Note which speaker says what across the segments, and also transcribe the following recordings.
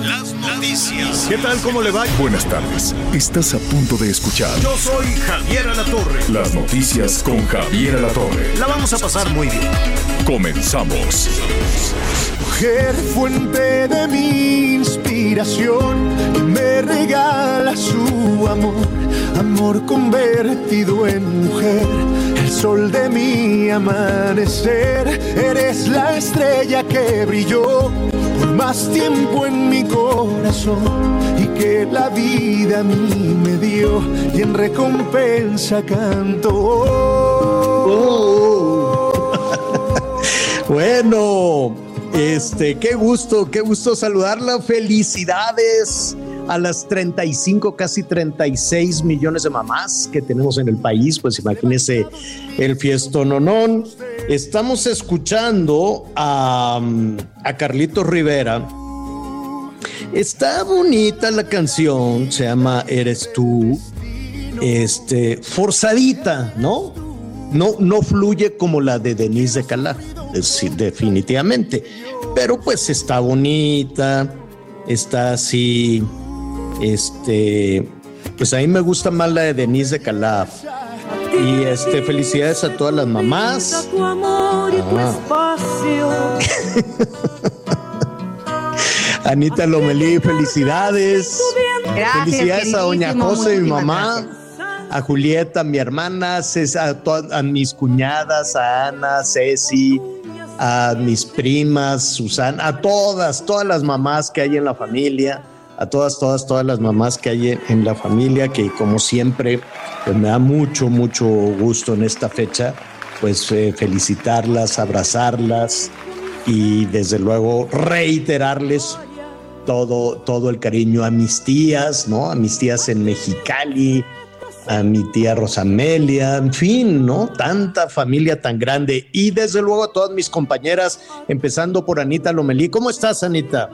Speaker 1: Las noticias.
Speaker 2: ¿Qué tal? ¿Cómo le va?
Speaker 3: Buenas tardes. Estás a punto de escuchar
Speaker 2: Yo soy Javier Alatorre.
Speaker 3: las noticias con Javier Alatorre.
Speaker 2: La vamos a pasar muy bien.
Speaker 3: Comenzamos.
Speaker 4: Mujer, fuente de mi inspiración, me regala su amor, amor convertido en mujer, el sol de mi amanecer, eres la estrella que brilló más tiempo en mi corazón y que la vida a mí me dio y en recompensa canto.
Speaker 5: Bueno, este, qué gusto, qué gusto saludarla. Felicidades a las 35, casi 36 millones de mamás que tenemos en el país. Pues imagínese el fiestononón. Estamos escuchando a, a Carlitos Rivera. Está bonita la canción, se llama Eres tú. Este, forzadita, ¿no? No, no fluye como la de Denise de Calá, sí, definitivamente. Pero pues está bonita, está así, este, pues a mí me gusta más la de Denise de Calaf. Y este, felicidades a todas las mamás.
Speaker 6: tu amor y tu
Speaker 5: Ah.
Speaker 6: espacio.
Speaker 5: Anita Lomelí, felicidades.
Speaker 7: Gracias,
Speaker 5: felicidades a doña José, mi mamá. A Julieta, mi hermana, a, to- a mis cuñadas, a Ana, Ceci, a mis primas, Susana, a todas, todas las mamás que hay en la familia, a todas, todas, todas las mamás que hay en, la familia, que como siempre, pues me da mucho, mucho gusto en esta fecha, pues eh, felicitarlas, abrazarlas y desde luego reiterarles todo, todo el cariño a mis tías, ¿no? A mis tías en Mexicali, a mi tía Rosamelia, en fin, ¿no? Tanta familia tan grande. Y desde luego a todas mis compañeras, empezando por Anita Lomelí. ¿Cómo estás, Anita?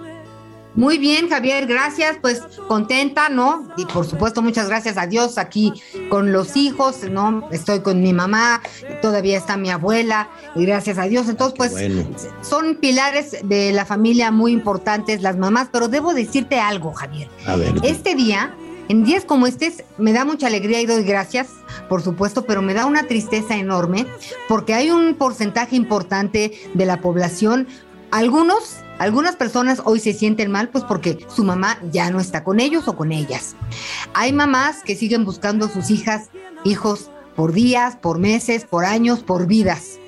Speaker 7: Muy bien, Javier, gracias. Pues contenta, ¿no? Y por supuesto, muchas gracias a Dios aquí con los hijos, ¿no? Estoy con mi mamá, todavía está mi abuela, y gracias a Dios. Entonces, pues
Speaker 5: Bueno.
Speaker 7: son pilares de la familia muy importantes las mamás, pero debo decirte algo, Javier.
Speaker 5: A ver.
Speaker 7: Este día, en días como este, me da mucha alegría y doy gracias, por supuesto, pero me da una tristeza enorme porque hay un porcentaje importante de la población, algunos, algunas personas hoy se sienten mal pues porque su mamá ya no está con ellos o con ellas. Hay mamás que siguen buscando a sus hijas, hijos por días, por meses, por años, por vidas.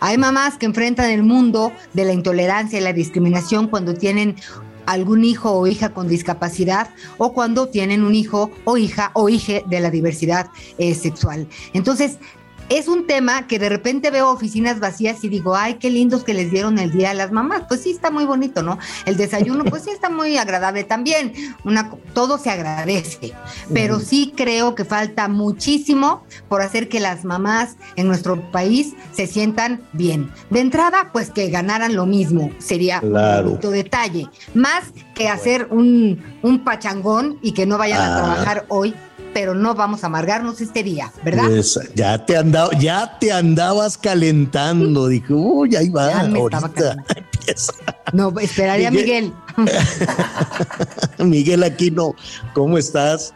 Speaker 7: Hay mamás que enfrentan el mundo de la intolerancia y la discriminación cuando tienen algún hijo o hija con discapacidad o cuando tienen un hijo o hija o hija de la diversidad eh, sexual. Entonces, es un tema que de repente veo oficinas vacías y digo, ay, qué lindos que les dieron el día a las mamás. Pues sí, está muy bonito, ¿no? El desayuno, pues sí, está muy agradable también. Una, todo se agradece, pero sí creo que falta muchísimo por hacer que las mamás en nuestro país se sientan bien. De entrada, pues que ganaran lo mismo, sería
Speaker 5: Claro.
Speaker 7: un detalle. Más que hacer un, un pachangón y que no vayan
Speaker 5: Ah.
Speaker 7: a trabajar hoy, pero no vamos a amargarnos este día, ¿verdad?
Speaker 5: Pues, ya te andaba, ya te andabas calentando. Dije, uy, ahí va.
Speaker 7: Ya me
Speaker 5: ahorita empieza.
Speaker 7: No, esperaría a
Speaker 5: Miguel.
Speaker 7: Miguel.
Speaker 5: Miguel Aquino, ¿cómo estás?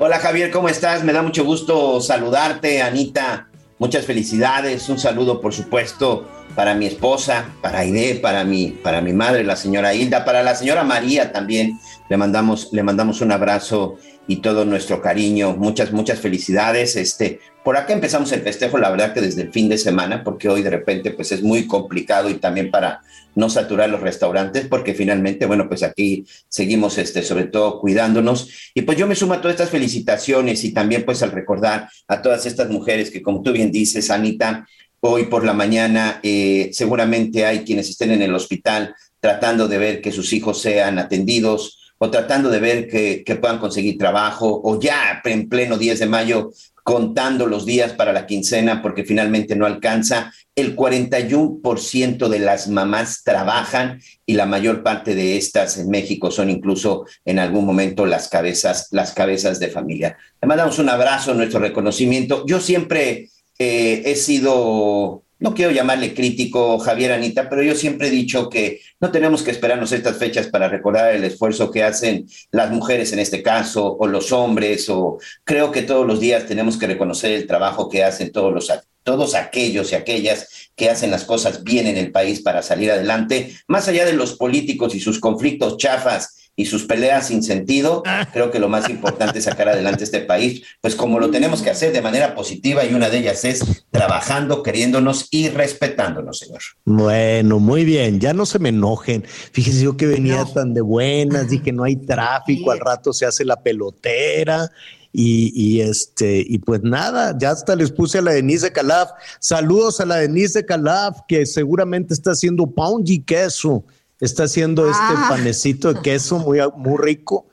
Speaker 8: Hola Javier, ¿cómo estás? Me da mucho gusto saludarte, Anita. Muchas felicidades. Un saludo, por supuesto, para mi esposa, para Aide, para mi, para mi madre, la señora Hilda, para la señora María también. Le mandamos, le mandamos un abrazo y todo nuestro cariño. Muchas, muchas felicidades. Este, por acá empezamos el festejo, la verdad que desde el fin de semana, porque hoy de repente pues es muy complicado y también para no saturar los restaurantes, porque finalmente, bueno, pues aquí seguimos, este, sobre todo cuidándonos. Y pues yo me sumo a todas estas felicitaciones y también pues al recordar a todas estas mujeres que, como tú bien dices, Anita, hoy por la mañana eh, seguramente hay quienes estén en el hospital tratando de ver que sus hijos sean atendidos o tratando de ver que, puedan conseguir trabajo o ya en pleno 10 de mayo contando los días para la quincena porque finalmente no alcanza. El 41% de las mamás trabajan y la mayor parte de estas en México son incluso en algún momento las cabezas, las cabezas de familia. Le mandamos un abrazo, nuestro reconocimiento. Yo siempre eh, he sido no quiero llamarle crítico, Javier Anita, pero yo siempre he dicho que no tenemos que esperarnos estas fechas para recordar el esfuerzo que hacen las mujeres en este caso, o los hombres, o creo que todos los días tenemos que reconocer el trabajo que hacen todos los todos aquellos y aquellas que hacen las cosas bien en el país para salir adelante, más allá de los políticos y sus conflictos chafas y sus peleas sin sentido,
Speaker 5: Ah.
Speaker 8: creo que lo más importante es sacar adelante este país, pues como lo tenemos que hacer de manera positiva y una de ellas es trabajando, queriéndonos y respetándonos, señor.
Speaker 5: Bueno, muy bien, ya no se me enojen. Fíjese yo que venía tan de buenas, dije no hay tráfico, al rato se hace la pelotera. Y, y este, y pues nada, ya hasta les puse a la Denise Calaf. Saludos a la Denise Calaf, que seguramente está haciendo pound y queso. Está haciendo este
Speaker 7: Ah.
Speaker 5: panecito de queso muy, muy rico.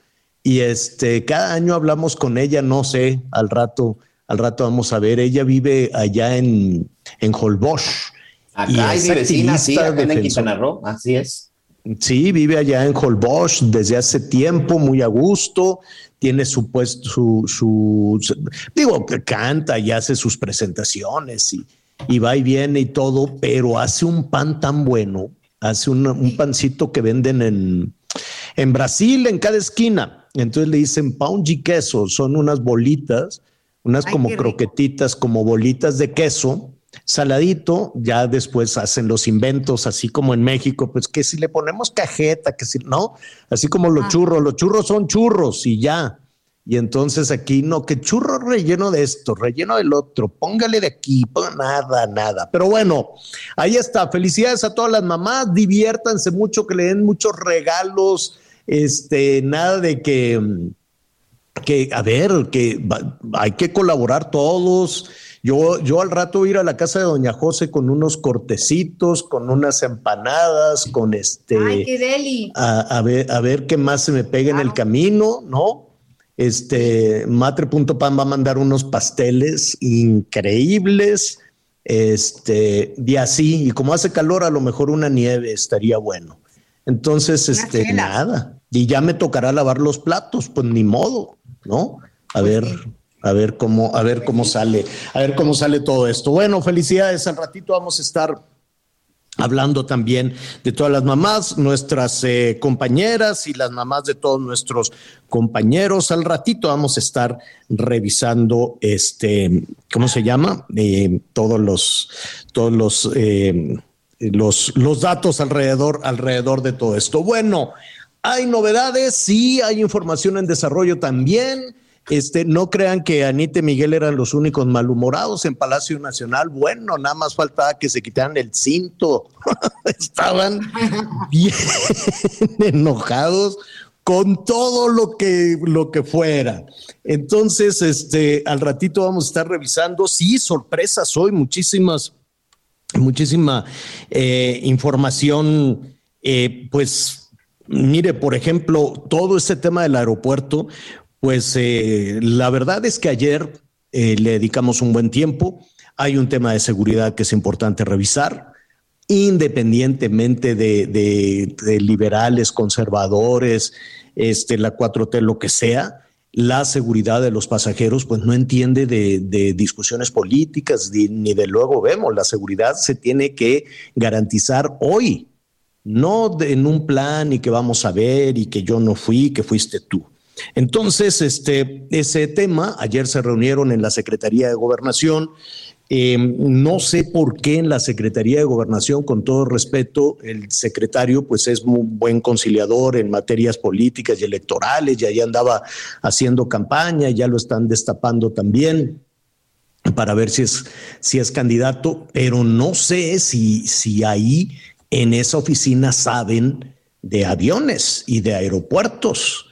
Speaker 5: Y este, cada año hablamos con ella, no sé, al rato, al rato vamos a ver. Ella vive allá en, en Holbox.
Speaker 8: Acá hay mi vecina, sí, acá en. Quintana Roo, así es.
Speaker 5: Sí, vive allá en Holbox desde hace tiempo, muy a gusto. Tiene su puesto, su, su, su- digo, que canta y hace sus presentaciones y, y va y viene y todo, pero hace un pan tan bueno, hace un, un pancito que venden en, en Brasil, en cada esquina. Entonces le dicen pound y queso, son unas bolitas, unas
Speaker 7: Ay,
Speaker 5: como croquetitas, como bolitas de queso, saladito, ya después hacen los inventos, así como en México, pues que si le ponemos cajeta, que si no, así como los
Speaker 7: Ah.
Speaker 5: churros, los churros son churros y ya. Y entonces aquí no, que churro relleno de esto, relleno del otro, póngale de aquí, nada, nada. Pero bueno, ahí está. Felicidades a todas las mamás, diviértanse mucho, que le den muchos regalos, este, nada de que, que a ver, que va- hay que colaborar todos. Yo, yo al rato voy a ir a la casa de Doña José con unos cortecitos, con unas empanadas, con este
Speaker 7: Ay, qué deli.
Speaker 5: a, a ver, a ver qué más se me pega en el camino, ¿no? Este, matre.pan va a mandar unos pasteles increíbles, este, y así, y como hace calor, a lo mejor una nieve estaría bueno. Entonces, este, nada, y ya me tocará lavar los platos, pues ni modo, ¿no? A ver, a ver cómo, a ver cómo sale, a ver cómo sale todo esto. Bueno, felicidades, al ratito vamos a estar hablando también de todas las mamás, nuestras eh, compañeras y las mamás de todos nuestros compañeros. Al ratito vamos a estar revisando este, ¿cómo se llama? Eh, todos los, todos los, eh, los, los datos alrededor, alrededor de todo esto. Bueno, hay novedades, sí, hay información en desarrollo también. Este, no crean que Anita y Miguel eran los únicos malhumorados en Palacio Nacional. Bueno, nada más faltaba que se quitaran el cinto. Estaban bien enojados con todo lo que, lo que fuera. Entonces, este, al ratito vamos a estar revisando. Sí, sorpresas hoy, muchísimas, muchísima eh, información. eh, pues, mire, por ejemplo, todo este tema del aeropuerto, pues eh, la verdad es que ayer eh, le dedicamos un buen tiempo. Hay un tema de seguridad que es importante revisar, independientemente de, de- liberales, conservadores, este, la 4T, lo que sea. La seguridad de los pasajeros, pues no entiende de, de discusiones políticas ni, de luego vemos. La seguridad se tiene que garantizar hoy, no en un plan y que vamos a ver y que yo no fui, que fuiste tú. Entonces, este, ese tema, ayer se reunieron en la Secretaría de Gobernación. Eh, no sé por qué en la Secretaría de Gobernación, con todo respeto, el secretario pues es muy buen conciliador en materias políticas y electorales, y ahí andaba haciendo campaña, ya lo están destapando también para ver si es, si es candidato, pero no sé si, si ahí en esa oficina saben de aviones y de aeropuertos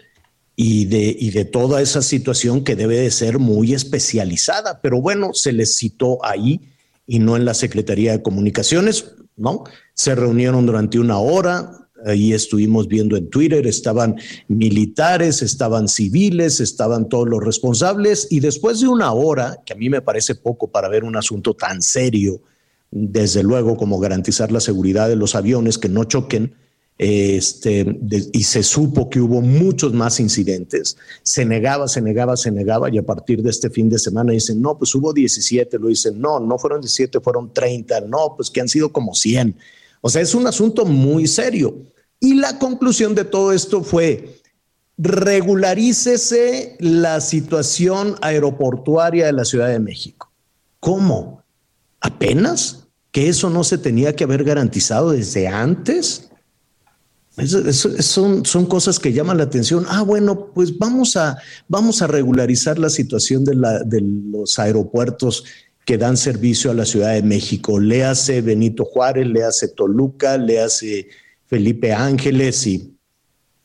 Speaker 5: y de, y de toda esa situación que debe de ser muy especializada. Pero bueno, se les citó ahí y no en la Secretaría de Comunicaciones, ¿no? Se reunieron durante una hora, ahí estuvimos viendo en Twitter, estaban militares, estaban civiles, estaban todos los responsables y después de una hora, que a mí me parece poco para ver un asunto tan serio, desde luego como garantizar la seguridad de los aviones que no choquen, este, y se supo que hubo muchos más incidentes. Se negaba, se negaba, se negaba, y a partir de este fin de semana dicen, no, pues hubo 17, lo dicen, no, no fueron 17, fueron 30, no, pues que han sido como 100. O sea, es un asunto muy serio. Y la conclusión de todo esto fue, regularícese la situación aeroportuaria de la Ciudad de México. ¿Cómo? ¿Apenas? ¿Que eso no se tenía que haber garantizado desde antes? Son, son cosas que llaman la atención. Ah, bueno, pues vamos a, vamos a regularizar la situación de, la, de los aeropuertos que dan servicio a la Ciudad de México. Le hace Benito Juárez, le hace Toluca, le hace Felipe Ángeles y,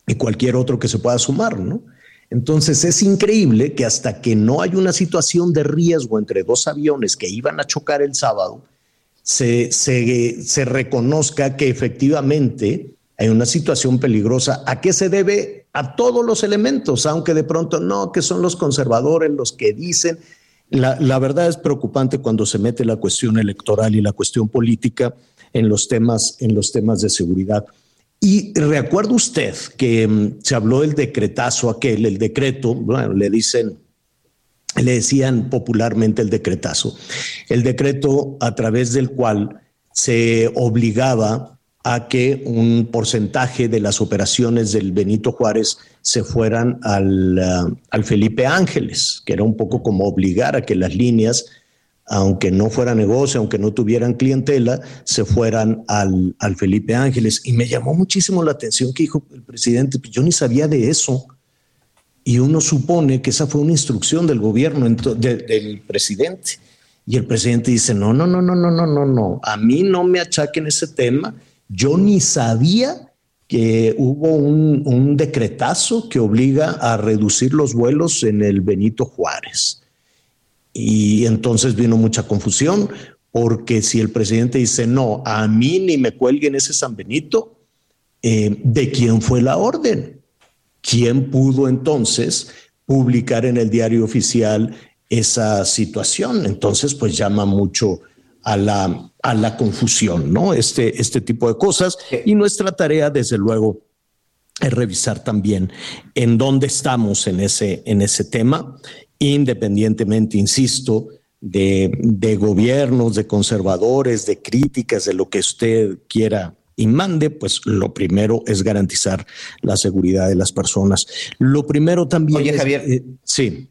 Speaker 5: y cualquier otro que se pueda sumar, ¿no? Entonces es increíble que hasta que no hay una situación de riesgo entre dos aviones que iban a chocar el sábado, se, se, se reconozca que efectivamente hay una situación peligrosa. ¿A qué se debe? A todos los elementos, aunque de pronto no, que son los conservadores los que dicen. La, verdad es preocupante cuando se mete la cuestión electoral y la cuestión política en los temas, en los temas de seguridad. Y recuerda usted que um, se habló del decretazo aquel, el decreto, bueno, le dicen, le decían popularmente el decretazo, el decreto a través del cual se obligaba a que un porcentaje de las operaciones del Benito Juárez se fueran al, uh, al, Felipe Ángeles, que era un poco como obligar a que las líneas, aunque no fuera negocio, aunque no tuvieran clientela, se fueran al, al Felipe Ángeles. Y me llamó muchísimo la atención que dijo el presidente, pues yo ni sabía de eso. Y uno supone que esa fue una instrucción del gobierno, de, del presidente. Y el presidente dice, no, no, no, no, no, no, no, no, a mí no me achaquen ese tema yo ni sabía que hubo un, un, decretazo que obliga a reducir los vuelos en el Benito Juárez. Y entonces vino mucha confusión, porque si el presidente dice, no, a mí ni me cuelguen ese San Benito, eh, ¿de quién fue la orden? ¿Quién pudo entonces publicar en el diario oficial esa situación? Entonces, pues llama mucho a la, a la confusión, ¿no? Este, este tipo de cosas. Y nuestra tarea, desde luego, es revisar también en dónde estamos en ese, en ese tema, independientemente, insisto, de, de gobiernos, de conservadores, de críticas, de lo que usted quiera y mande, pues lo primero es garantizar la seguridad de las personas. Lo primero también.
Speaker 8: Oye, Javier.
Speaker 5: Eh, sí.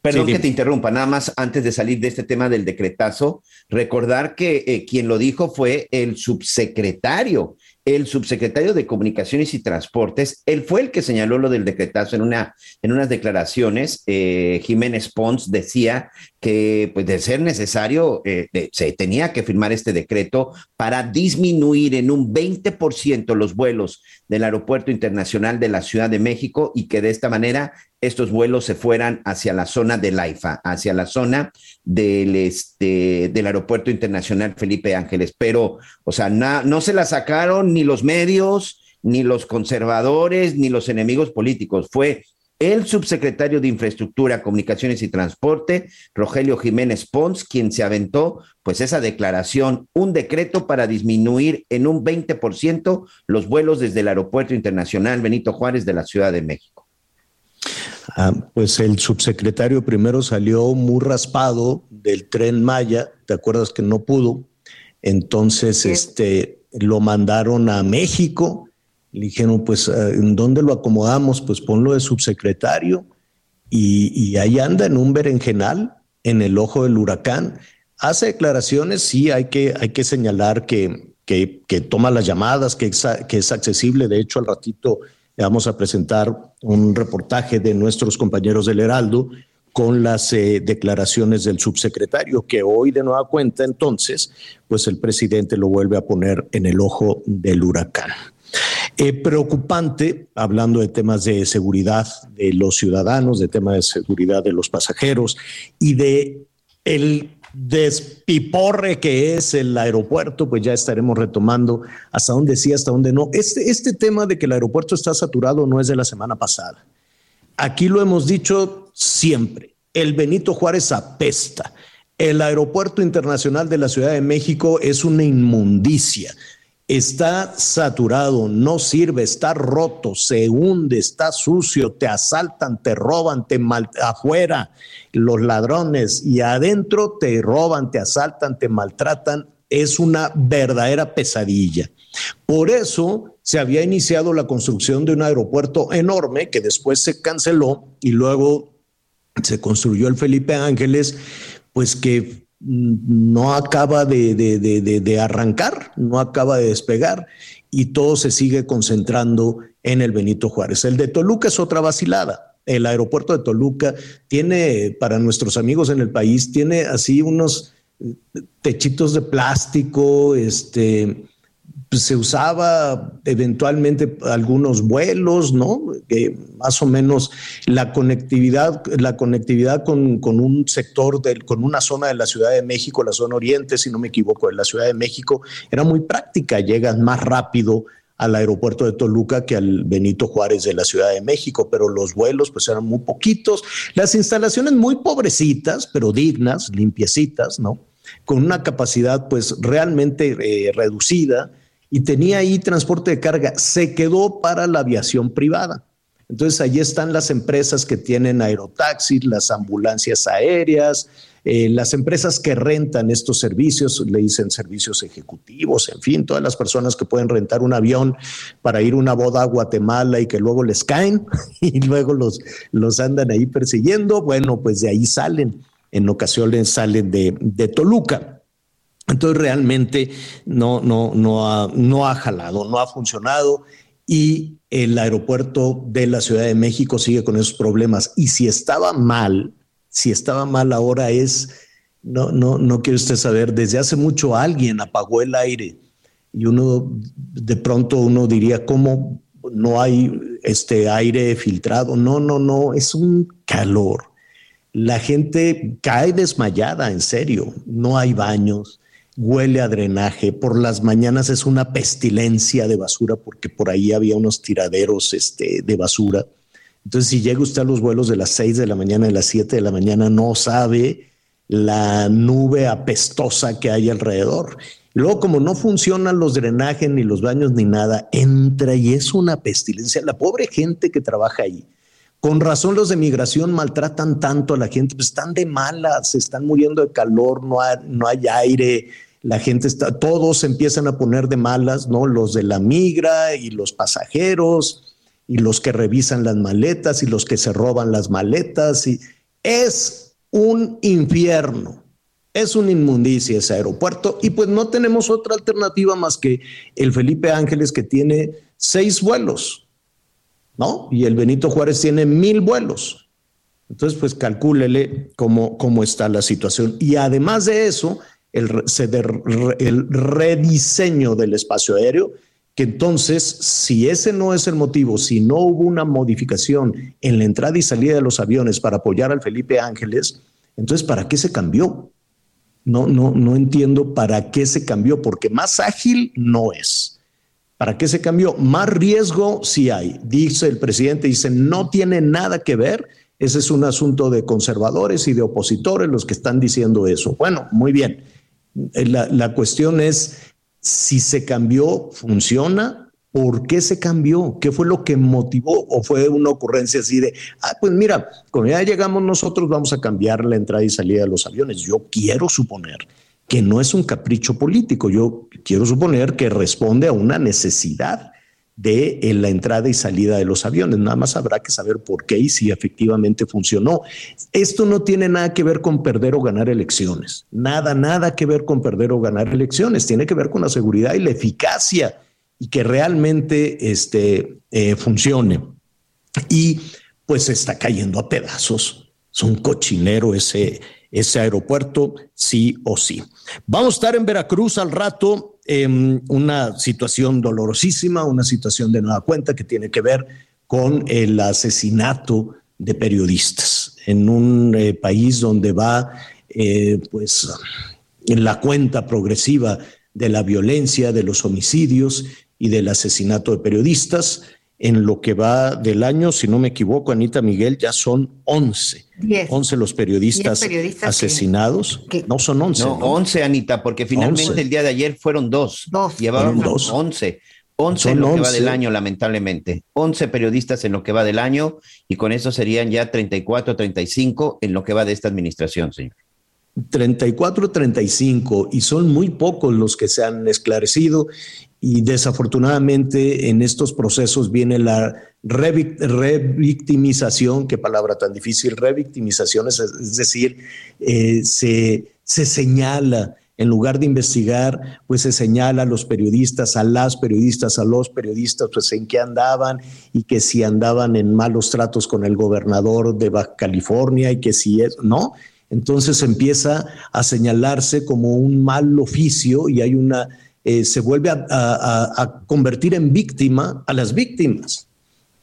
Speaker 8: Perdón sí, que te interrumpa, nada más antes de salir de este tema del decretazo, recordar que eh, quien lo dijo fue el subsecretario, el subsecretario de Comunicaciones y Transportes. Él fue el que señaló lo del decretazo en, una, en unas declaraciones. Eh, Jiménez Pons decía que, pues, de ser necesario, eh, se tenía que firmar este decreto para disminuir en un 20% los vuelos del Aeropuerto Internacional de la Ciudad de México y que de esta manera estos vuelos se fueran hacia la zona de Laifa, hacia la zona del, este, del Aeropuerto Internacional Felipe Ángeles. Pero, o sea, no se la sacaron ni los medios, ni los conservadores, ni los enemigos políticos. Fue el subsecretario de Infraestructura, Comunicaciones y Transporte, Rogelio Jiménez Pons, quien se aventó pues esa declaración, un decreto para disminuir en un 20% los vuelos desde el Aeropuerto Internacional Benito Juárez de la Ciudad de México.
Speaker 5: Ah, pues el subsecretario primero salió muy raspado del tren Maya, ¿te acuerdas que no pudo? Entonces, sí. este, lo mandaron a México le dijeron, pues, ¿en dónde lo acomodamos? Pues ponlo de subsecretario. Y, y, ahí anda en un berenjenal, en el ojo del huracán. Hace declaraciones, sí, hay que, hay que señalar que, que, que toma las llamadas, que es, que es accesible. De hecho, al ratito vamos a presentar un reportaje de nuestros compañeros del Heraldo con las eh, declaraciones del subsecretario, que hoy de nueva cuenta entonces, pues el presidente lo vuelve a poner en el ojo del huracán. Eh, preocupante, hablando de temas de seguridad de los ciudadanos, de temas de seguridad de los pasajeros y de el despiporre que es el aeropuerto, pues ya estaremos retomando hasta dónde sí, hasta dónde no. Este, este tema de que el aeropuerto está saturado no es de la semana pasada. Aquí lo hemos dicho siempre. El Benito Juárez apesta. El aeropuerto internacional de la Ciudad de México es una inmundicia está saturado, no sirve, está roto, se hunde, está sucio, te asaltan, te roban, te afuera los ladrones y adentro te roban, te asaltan, te maltratan, es una verdadera pesadilla. Por eso se había iniciado la construcción de un aeropuerto enorme que después se canceló y luego se construyó el Felipe Ángeles, pues que no acaba de, arrancar, no acaba de despegar y todo se sigue concentrando en el Benito Juárez. El de Toluca es otra vacilada. El aeropuerto de Toluca tiene, para nuestros amigos en el país, tiene así unos techitos de plástico, este, se usaba eventualmente algunos vuelos, ¿no? más o menos la conectividad, la conectividad con, un sector, del, con una zona de la Ciudad de México, la zona oriente, si no me equivoco, de la Ciudad de México, era muy práctica, llegas más rápido al aeropuerto de Toluca que al Benito Juárez de la Ciudad de México, pero los vuelos pues eran muy poquitos, las instalaciones muy pobrecitas, pero dignas, limpiecitas, ¿no? Con una capacidad pues realmente eh, reducida y tenía ahí transporte de carga, se quedó para la aviación privada. Entonces allí están las empresas que tienen aerotaxis, las ambulancias aéreas, eh, las empresas que rentan estos servicios, le dicen servicios ejecutivos, en fin, todas las personas que pueden rentar un avión para ir a una boda a Guatemala y que luego les caen y luego los, los andan ahí persiguiendo, bueno, pues de ahí salen, en ocasiones salen de, de Toluca. Entonces realmente no, no, no, ha, no ha jalado, no ha funcionado y el aeropuerto de la Ciudad de México sigue con esos problemas. Y si estaba mal, si estaba mal ahora es, no, no, no quiere usted saber, desde hace mucho alguien apagó el aire y uno de pronto uno diría, ¿cómo no hay este aire filtrado? No, no, no, es un calor. La gente cae desmayada, en serio, no hay baños huele a drenaje, por las mañanas es una pestilencia de basura porque por ahí había unos tiraderos este, de basura. Entonces, si llega usted a los vuelos de las 6 de la mañana, de las 7 de la mañana, no sabe la nube apestosa que hay alrededor. luego, como no funcionan los drenajes, ni los baños, ni nada, entra y es una pestilencia. La pobre gente que trabaja ahí. Con razón los de migración maltratan tanto a la gente, pues están de malas, se están muriendo de calor, no hay, no hay aire, la gente está, todos empiezan a poner de malas, ¿no? Los de la migra y los pasajeros y los que revisan las maletas y los que se roban las maletas y es un infierno. Es una inmundicia ese aeropuerto y pues no tenemos otra alternativa más que el Felipe Ángeles que tiene seis vuelos, ¿no? Y el Benito Juárez tiene mil vuelos. Entonces, pues calcúlele cómo, cómo está la situación. Y además de eso, el, rediseño del espacio aéreo, que entonces, si ese no es el motivo, si no hubo una modificación en la entrada y salida de los aviones para apoyar al Felipe Ángeles, entonces, ¿para qué se cambió? No, no, no entiendo para qué se cambió, porque más ágil no es. ¿Para qué se cambió? Más riesgo sí hay. Dice el presidente, dice, no tiene nada que ver. Ese es un asunto de conservadores y de opositores los que están diciendo eso. Bueno, muy bien. Eh, la, cuestión es si se cambió, funciona, ¿Por qué se cambió? ¿Qué fue lo que motivó? ¿O fue una ocurrencia así de, ah, pues mira, cuando ya llegamos nosotros vamos a cambiar la entrada y salida de los aviones? Yo quiero suponer que no es un capricho político, yo quiero suponer que responde a una necesidad de eh, la entrada y salida de los aviones. Nada más habrá que saber por qué y si efectivamente funcionó. Esto no tiene nada que ver con perder o ganar elecciones. Nada, nada que ver con perder o ganar elecciones. Tiene que ver con la seguridad y la eficacia y que realmente este, eh, funcione. Y pues está cayendo a pedazos. Es un cochinero ese, ese aeropuerto, sí o sí. Vamos a estar en Veracruz al rato Em, una situación dolorosísima, una situación de nueva cuenta que tiene que ver con el asesinato de periodistas en un eh, país donde va eh, pues la cuenta progresiva de la violencia, de los homicidios y del asesinato de periodistas. En lo que va del año, si no me equivoco, Anita Miguel, ya son 11. 11 los periodistas, asesinados. no son 11.
Speaker 8: No, 11, Anita, porque finalmente el día de ayer fueron dos.
Speaker 7: Dos.
Speaker 8: Llevaron dos. 11. 11 en lo que va del año, lamentablemente. 11 periodistas en lo que va del año y con eso serían ya 34, 35 en lo que va de esta administración, señor.
Speaker 5: 34, 35 y son muy pocos los que se han esclarecido y desafortunadamente en estos procesos viene la revictimización, qué palabra tan difícil, revictimización, es, es decir, eh, se, se señala, en lugar de investigar, pues se señala a los periodistas, a las periodistas, a los periodistas, pues en qué andaban y que si andaban en malos tratos con el gobernador de Baja California y que si es, ¿no? Entonces empieza a señalarse como un mal oficio y hay una, eh, se vuelve a, convertir en víctima a las víctimas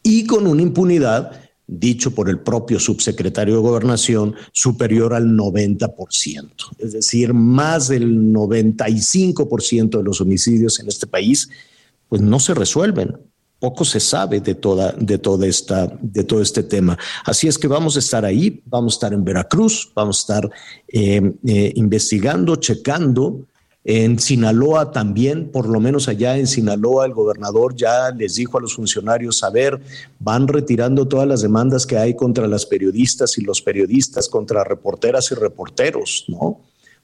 Speaker 5: y con una impunidad, dicho por el propio subsecretario de Gobernación, superior al 90%. Es decir, más del 95% de los homicidios en este país, pues no se resuelven poco se sabe de toda, de toda esta, de todo este tema. Así es que vamos a estar ahí, vamos a estar en Veracruz, vamos a estar eh, eh, investigando, checando. En Sinaloa también, por lo menos allá en Sinaloa, el gobernador ya les dijo a los funcionarios, a ver, van retirando todas las demandas que hay contra las periodistas y los periodistas, contra reporteras y reporteros, ¿no?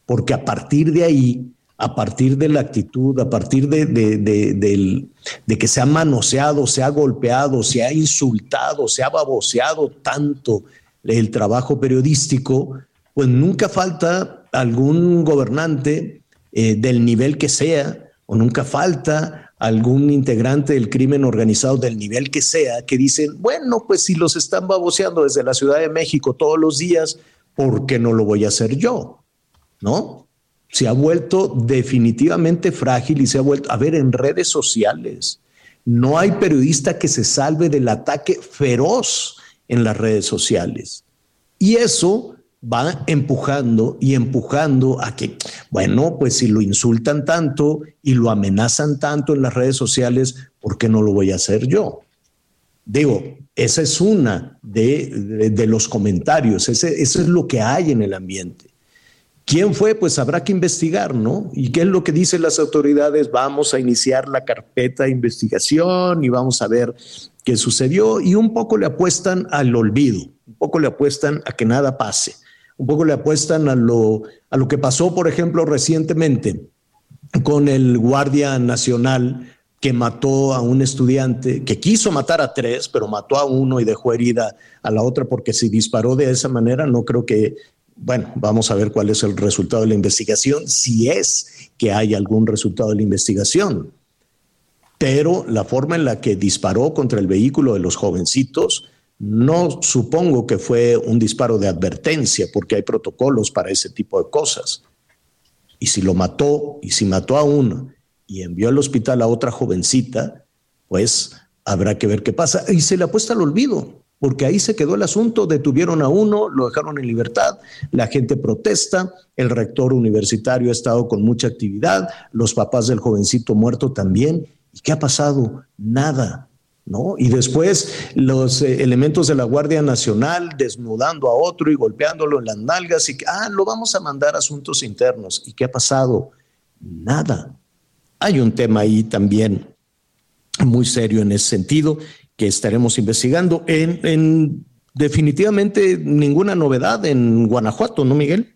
Speaker 5: Porque a partir de ahí a partir de la actitud, a partir de, de, que se ha manoseado, se ha golpeado, se ha insultado, se ha baboseado tanto el trabajo periodístico, pues nunca falta algún gobernante eh, del nivel que sea, o nunca falta algún integrante del crimen organizado del nivel que sea, que dicen, bueno, pues si los están baboseando desde la Ciudad de México todos los días, ¿por qué no lo voy a hacer yo? ¿No? se ha vuelto definitivamente frágil y se ha vuelto, a ver, en redes sociales. No hay periodista que se salve del ataque feroz en las redes sociales. Y eso va empujando y empujando a que, bueno, pues si lo insultan tanto y lo amenazan tanto en las redes sociales, ¿por qué no lo voy a hacer yo? Digo, esa es una de, los comentarios, ese, eso es lo que hay en el ambiente. ¿Quién fue? Pues habrá que investigar, ¿no? ¿Y qué es lo que dicen las autoridades? Vamos a iniciar la carpeta de investigación y vamos a ver qué sucedió y un poco le apuestan al olvido, un poco le apuestan a que nada pase, un poco le apuestan a lo, a lo que pasó, por ejemplo, recientemente con el Guardia Nacional que mató a un estudiante, que quiso matar a tres, pero mató a uno y dejó herida a la otra porque si disparó de esa manera, no creo que bueno, vamos a ver cuál es el resultado de la investigación, si es que hay algún resultado de la investigación. Pero la forma en la que disparó contra el vehículo de los jovencitos, no supongo que fue un disparo de advertencia, porque hay protocolos para ese tipo de cosas. Y si lo mató, y si mató a uno y envió al hospital a otra jovencita, pues habrá que ver qué pasa. Y se le apuesta al olvido porque ahí se quedó el asunto, detuvieron a uno, lo dejaron en libertad, la gente protesta, el rector universitario ha estado con mucha actividad, los papás del jovencito muerto también. ¿Y qué ha pasado? Nada. ¿No? Y después los eh, elementos de la Guardia Nacional desnudando a otro y golpeándolo en las nalgas y que, ah, lo vamos a mandar a asuntos internos. ¿Y qué ha pasado? Nada. Hay un tema ahí también muy serio en ese sentido que estaremos investigando. En, definitivamente ninguna novedad en Guanajuato, ¿no, Miguel?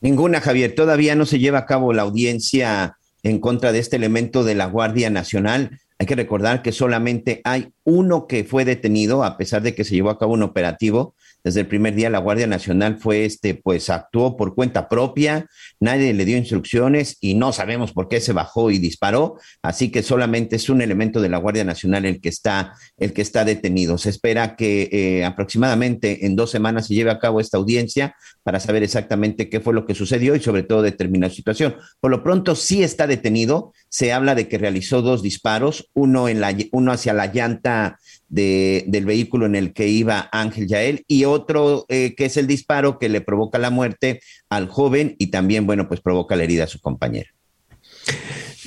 Speaker 8: Ninguna, Javier. Todavía no se lleva a cabo la audiencia en contra de este elemento de la Guardia Nacional. Hay que recordar que solamente hay uno que fue detenido, a pesar de que se llevó a cabo un operativo, desde el primer día la Guardia Nacional fue este, pues actuó por cuenta propia, nadie le dio instrucciones y no sabemos por qué se bajó y disparó, así que solamente es un elemento de la Guardia Nacional el que está, el que está detenido. Se espera que eh, aproximadamente en dos semanas se lleve a cabo esta audiencia para saber exactamente qué fue lo que sucedió y sobre todo determinar la situación. Por lo pronto sí está detenido, se habla de que realizó dos disparos, uno, en la, uno hacia la llanta de, del vehículo en el que iba Ángel Yael y otro eh, que es el disparo que le provoca la muerte al joven y también, bueno, pues provoca la herida a su compañera.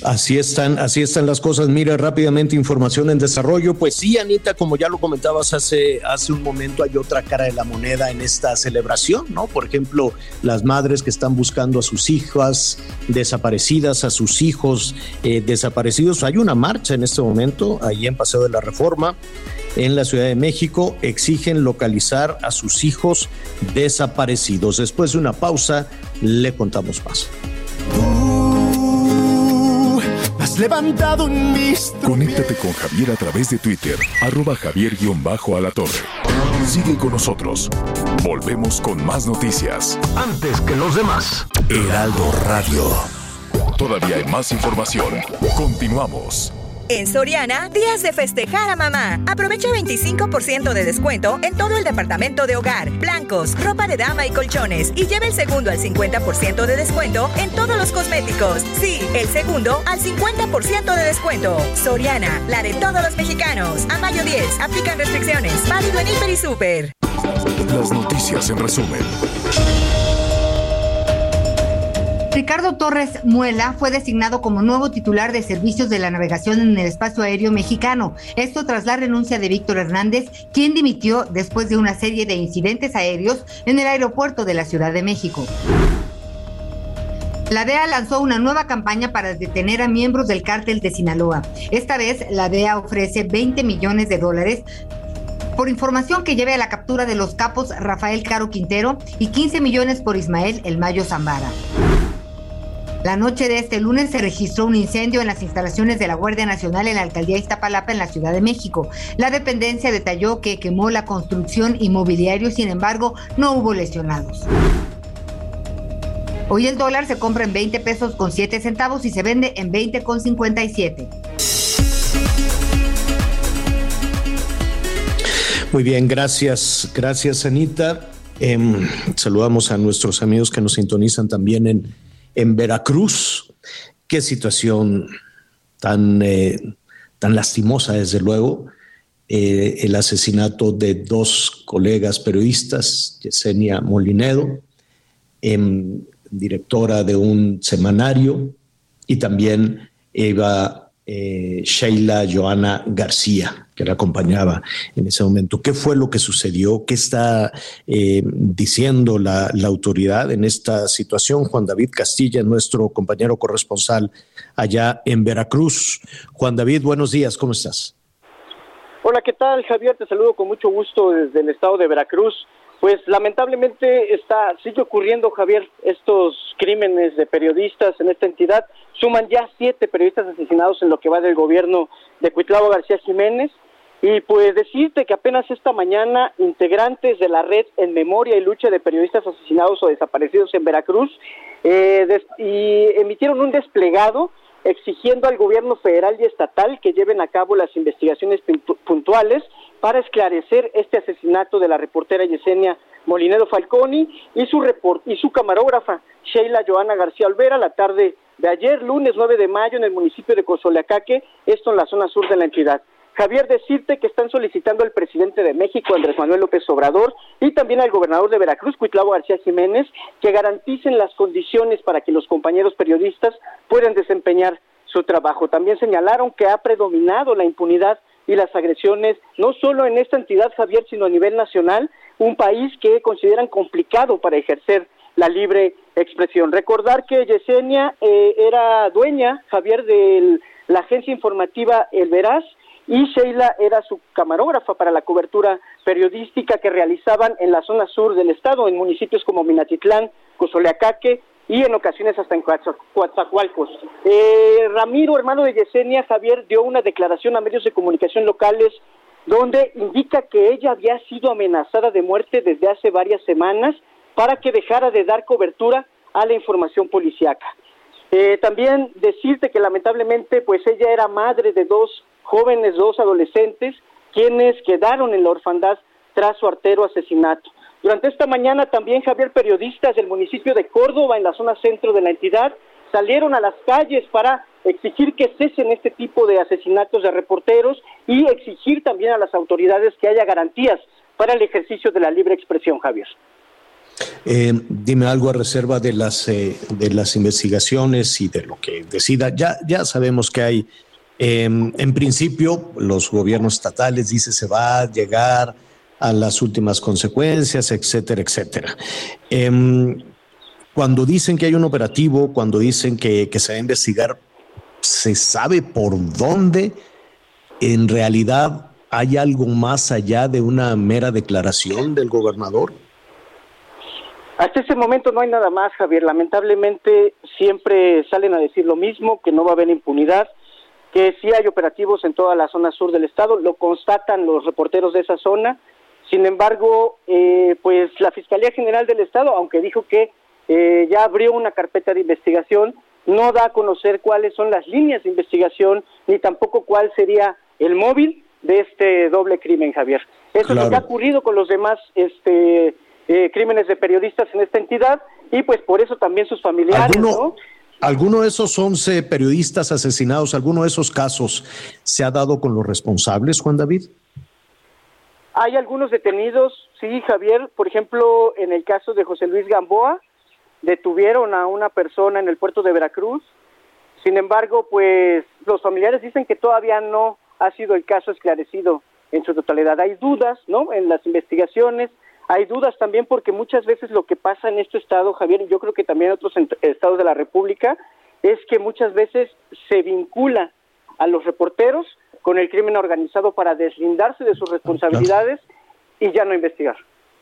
Speaker 5: Así están, así están las cosas. Mira rápidamente información en desarrollo. Pues sí, Anita, como ya lo comentabas hace, hace un momento, hay otra cara de la moneda en esta celebración, ¿no? Por ejemplo, las madres que están buscando a sus hijas desaparecidas, a sus hijos eh, desaparecidos. Hay una marcha en este momento ahí en Paseo de la Reforma en la Ciudad de México exigen localizar a sus hijos desaparecidos. Después de una pausa, le contamos más.
Speaker 4: Has levantado en mis
Speaker 3: Conéctate con Javier a través de Twitter, arroba javier-alatorre. Sigue con nosotros. Volvemos con más noticias.
Speaker 2: Antes que los demás.
Speaker 3: Heraldo Radio. Todavía hay más información. Continuamos.
Speaker 9: En Soriana, días de festejar a mamá. Aprovecha 25% de descuento en todo el departamento de hogar, blancos, ropa de dama y colchones. Y lleva el segundo al 50% de descuento en todos los cosméticos. Sí, el segundo al 50% de descuento. Soriana, la de todos los mexicanos. A mayo 10, aplican restricciones. Válido en Hiper y Super.
Speaker 3: Las noticias en resumen.
Speaker 7: Ricardo Torres Muela fue designado como nuevo titular de servicios de la navegación en el espacio aéreo mexicano. Esto tras la renuncia de Víctor Hernández, quien dimitió después de una serie de incidentes aéreos en el aeropuerto de la Ciudad de México. La DEA lanzó una nueva campaña para detener a miembros del cártel de Sinaloa. Esta vez, la DEA ofrece 20 millones de dólares por información que lleve a la captura de los capos Rafael Caro Quintero y 15 millones por Ismael El Mayo Zambara. La noche de este lunes se registró un incendio en las instalaciones de la Guardia Nacional en la alcaldía Iztapalapa en la Ciudad de México. La dependencia detalló que quemó la construcción inmobiliario, sin embargo, no hubo lesionados. Hoy el dólar se compra en 20 pesos con 7 centavos y se vende en 20 con 57.
Speaker 5: Muy bien, gracias, gracias Anita. Em, saludamos a nuestros amigos que nos sintonizan también en, en Veracruz. Qué situación tan, eh, tan lastimosa, desde luego. Eh, el asesinato de dos colegas periodistas, Yesenia Molinedo, em, directora de un semanario, y también Eva eh, Sheila Joana García, que la acompañaba en ese momento. ¿Qué fue lo que sucedió? ¿Qué está eh, diciendo la, la, autoridad en esta situación? Juan David Castilla, nuestro compañero corresponsal allá en Veracruz. Juan David, buenos días, ¿cómo estás?
Speaker 10: Hola, ¿qué tal, Javier? Te saludo con mucho gusto desde el estado de Veracruz. Pues lamentablemente está sigue ocurriendo, Javier, estos crímenes de periodistas en esta entidad. Suman ya siete periodistas asesinados en lo que va del gobierno de Cuitlavo García Jiménez. Y pues decirte que apenas esta mañana integrantes de la red en memoria y lucha de periodistas asesinados o desaparecidos en Veracruz eh, y emitieron un desplegado exigiendo al gobierno federal y estatal que lleven a cabo las investigaciones puntuales para esclarecer este asesinato de la reportera Yesenia Molinero Falconi y su y su camarógrafa Sheila Joana García Olvera la tarde de ayer, lunes 9 de mayo, en el municipio de Cozoleacaque, esto en la zona sur de la entidad. Javier, decirte que están solicitando al presidente de México, Andrés Manuel López Obrador, y también al gobernador de Veracruz, Cuitlavo García Jiménez, que garanticen las condiciones para que los compañeros periodistas puedan desempeñar su trabajo. También señalaron que ha predominado la impunidad y las agresiones, no solo en esta entidad, Javier, sino a nivel nacional, un país que consideran complicado para ejercer la libre expresión. Recordar que Yesenia eh, era dueña, Javier, de la agencia informativa El Veraz, y Sheila era su camarógrafa para la cobertura periodística que realizaban en la zona sur del estado, en municipios como Minatitlán, Cozoleacaque y en ocasiones hasta en Coatzacoalcos. Eh, Ramiro, hermano de Yesenia, Javier, dio una declaración a medios de comunicación locales donde indica que ella había sido amenazada de muerte desde hace varias semanas para que dejara de dar cobertura a la información policíaca. Eh, también decirte que lamentablemente pues ella era madre de dos jóvenes, dos adolescentes, quienes quedaron en la orfandad tras su artero asesinato. Durante esta mañana también, Javier, periodistas del municipio de Córdoba, en la zona centro de la entidad, salieron a las calles para exigir que cesen este tipo de asesinatos de reporteros y exigir también a las autoridades que haya garantías para el ejercicio de la libre expresión, Javier.
Speaker 5: Eh, dime algo a reserva de las eh, de las investigaciones y de lo que decida. Ya ya sabemos que hay eh, en principio los gobiernos estatales dice se va a llegar a las últimas consecuencias, etcétera, etcétera. Em, cuando dicen que hay un operativo, cuando dicen que, que se va a investigar, se sabe por dónde en realidad hay algo más allá de una mera declaración del gobernador.
Speaker 10: Hasta ese momento no hay nada más, Javier. Lamentablemente siempre salen a decir lo mismo, que no va a haber impunidad, que sí hay operativos en toda la zona sur del estado, lo constatan los reporteros de esa zona. Sin embargo, eh, pues la Fiscalía General del Estado, aunque dijo que eh, ya abrió una carpeta de investigación, no da a conocer cuáles son las líneas de investigación, ni tampoco cuál sería el móvil de este doble crimen, Javier. Eso es lo que ha ocurrido con los demás este, eh, crímenes de periodistas en esta entidad y pues por eso también sus familiares,
Speaker 5: ¿Alguno,
Speaker 10: ¿no?
Speaker 5: ¿Alguno de esos 11 periodistas asesinados, alguno de esos casos se ha dado con los responsables, Juan David?
Speaker 10: Hay algunos detenidos, sí, Javier, por ejemplo, en el caso de José Luis Gamboa, detuvieron a una persona en el puerto de Veracruz. Sin embargo, pues los familiares dicen que todavía no ha sido el caso esclarecido en su totalidad. Hay dudas, ¿no? En las investigaciones, hay dudas también porque muchas veces lo que pasa en este estado, Javier, y yo creo que también en otros estados de la República, es que muchas veces se vincula a los reporteros con el crimen organizado para deslindarse de sus responsabilidades y ya no investigar.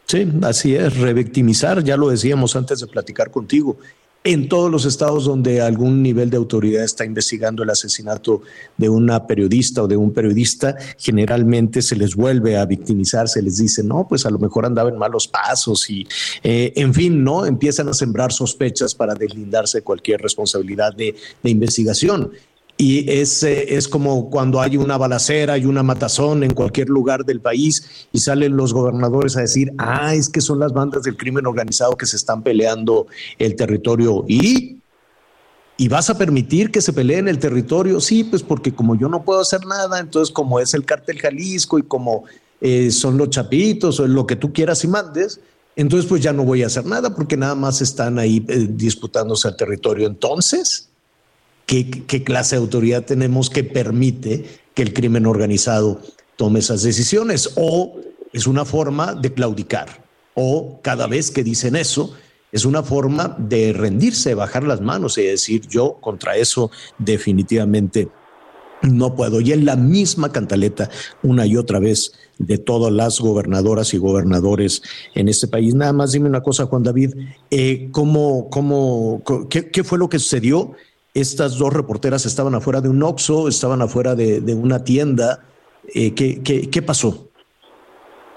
Speaker 5: Sí, así es, revictimizar, ya lo decíamos antes de platicar contigo. En todos los estados donde algún nivel de autoridad está investigando el asesinato de una periodista o de un periodista, generalmente se les vuelve a victimizar, se les dice, no, pues a lo mejor andaba en malos pasos y, eh, en fin, ¿no? Empiezan a sembrar sospechas para deslindarse de cualquier responsabilidad de, de investigación. Y es, es como cuando hay una balacera y una matazón en cualquier lugar del país y salen los gobernadores a decir, ah, es que son las bandas del crimen organizado que se están peleando el territorio. ¿Y? ¿Y vas a permitir que se peleen el territorio? Sí, pues porque como yo no puedo hacer nada, entonces como es el cártel Jalisco y como eh, son los chapitos o lo que tú quieras y mandes, entonces pues ya no voy a hacer nada porque nada más están ahí eh, disputándose el territorio. Entonces... ¿Qué, clase de autoridad tenemos que permite que el crimen organizado tome esas decisiones? ¿O es una forma de claudicar? ¿O cada vez que dicen eso, es una forma de rendirse, bajar las manos y decir yo contra eso definitivamente no puedo? Y en la misma cantaleta, una y otra vez, de todas las gobernadoras y gobernadores en este país. Nada más dime una cosa, Juan David, eh, ¿cómo, cómo, ¿qué fue lo que sucedió? Estas dos reporteras estaban afuera de un Oxxo, estaban afuera de, de una tienda. Eh, ¿qué, qué, qué, pasó?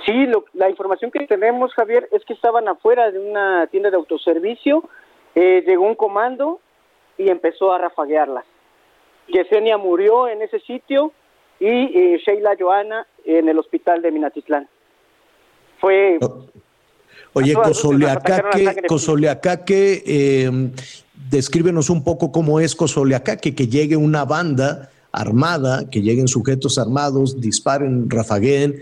Speaker 10: Sí, lo, la información que tenemos, Javier, es que estaban afuera de una tienda de autoservicio, eh, llegó un comando y empezó a rafaguearlas. Yesenia murió en ese sitio y eh, Sheila Joana en el hospital de Minatitlán. Fue...
Speaker 5: Oye, Cosoleacaque, Cosoleacaque eh, descríbenos un poco cómo es Cosoleacaque, que llegue una banda armada, que lleguen sujetos armados, disparen, rafaguen.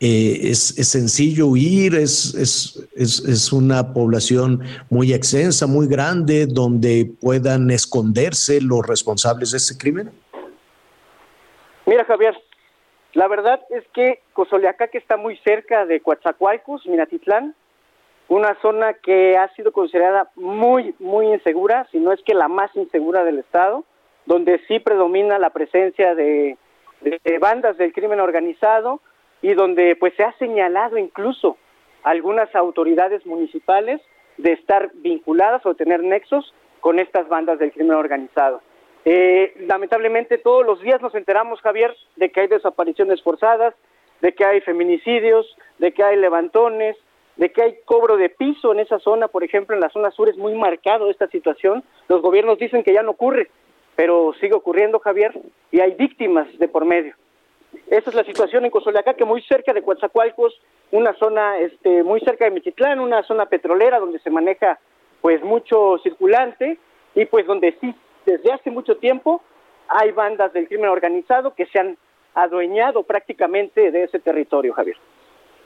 Speaker 5: Eh, es, es, sencillo huir, es, es, es, una población muy extensa, muy grande, donde puedan esconderse los responsables de este crimen.
Speaker 10: Mira, Javier, la verdad es que Cosoleacaque está muy cerca de Coatzacoalcos, Minatitlán, una zona que ha sido considerada muy, muy insegura, si no es que la más insegura del Estado, donde sí predomina la presencia de, de, de bandas del crimen organizado y donde pues se ha señalado incluso algunas autoridades municipales de estar vinculadas o tener nexos con estas bandas del crimen organizado. Eh, lamentablemente todos los días nos enteramos, Javier, de que hay desapariciones forzadas, de que hay feminicidios, de que hay levantones, de que hay cobro de piso en esa zona, por ejemplo, en la zona sur es muy marcado esta situación. Los gobiernos dicen que ya no ocurre, pero sigue ocurriendo, Javier, y hay víctimas de por medio. Esa es la situación en Cozoleacá, que muy cerca de Coatzacoalcos, una zona este, muy cerca de Michitlán, una zona petrolera donde se maneja pues mucho circulante y pues donde sí, desde hace mucho tiempo hay bandas del crimen organizado que se han adueñado prácticamente de ese territorio, Javier.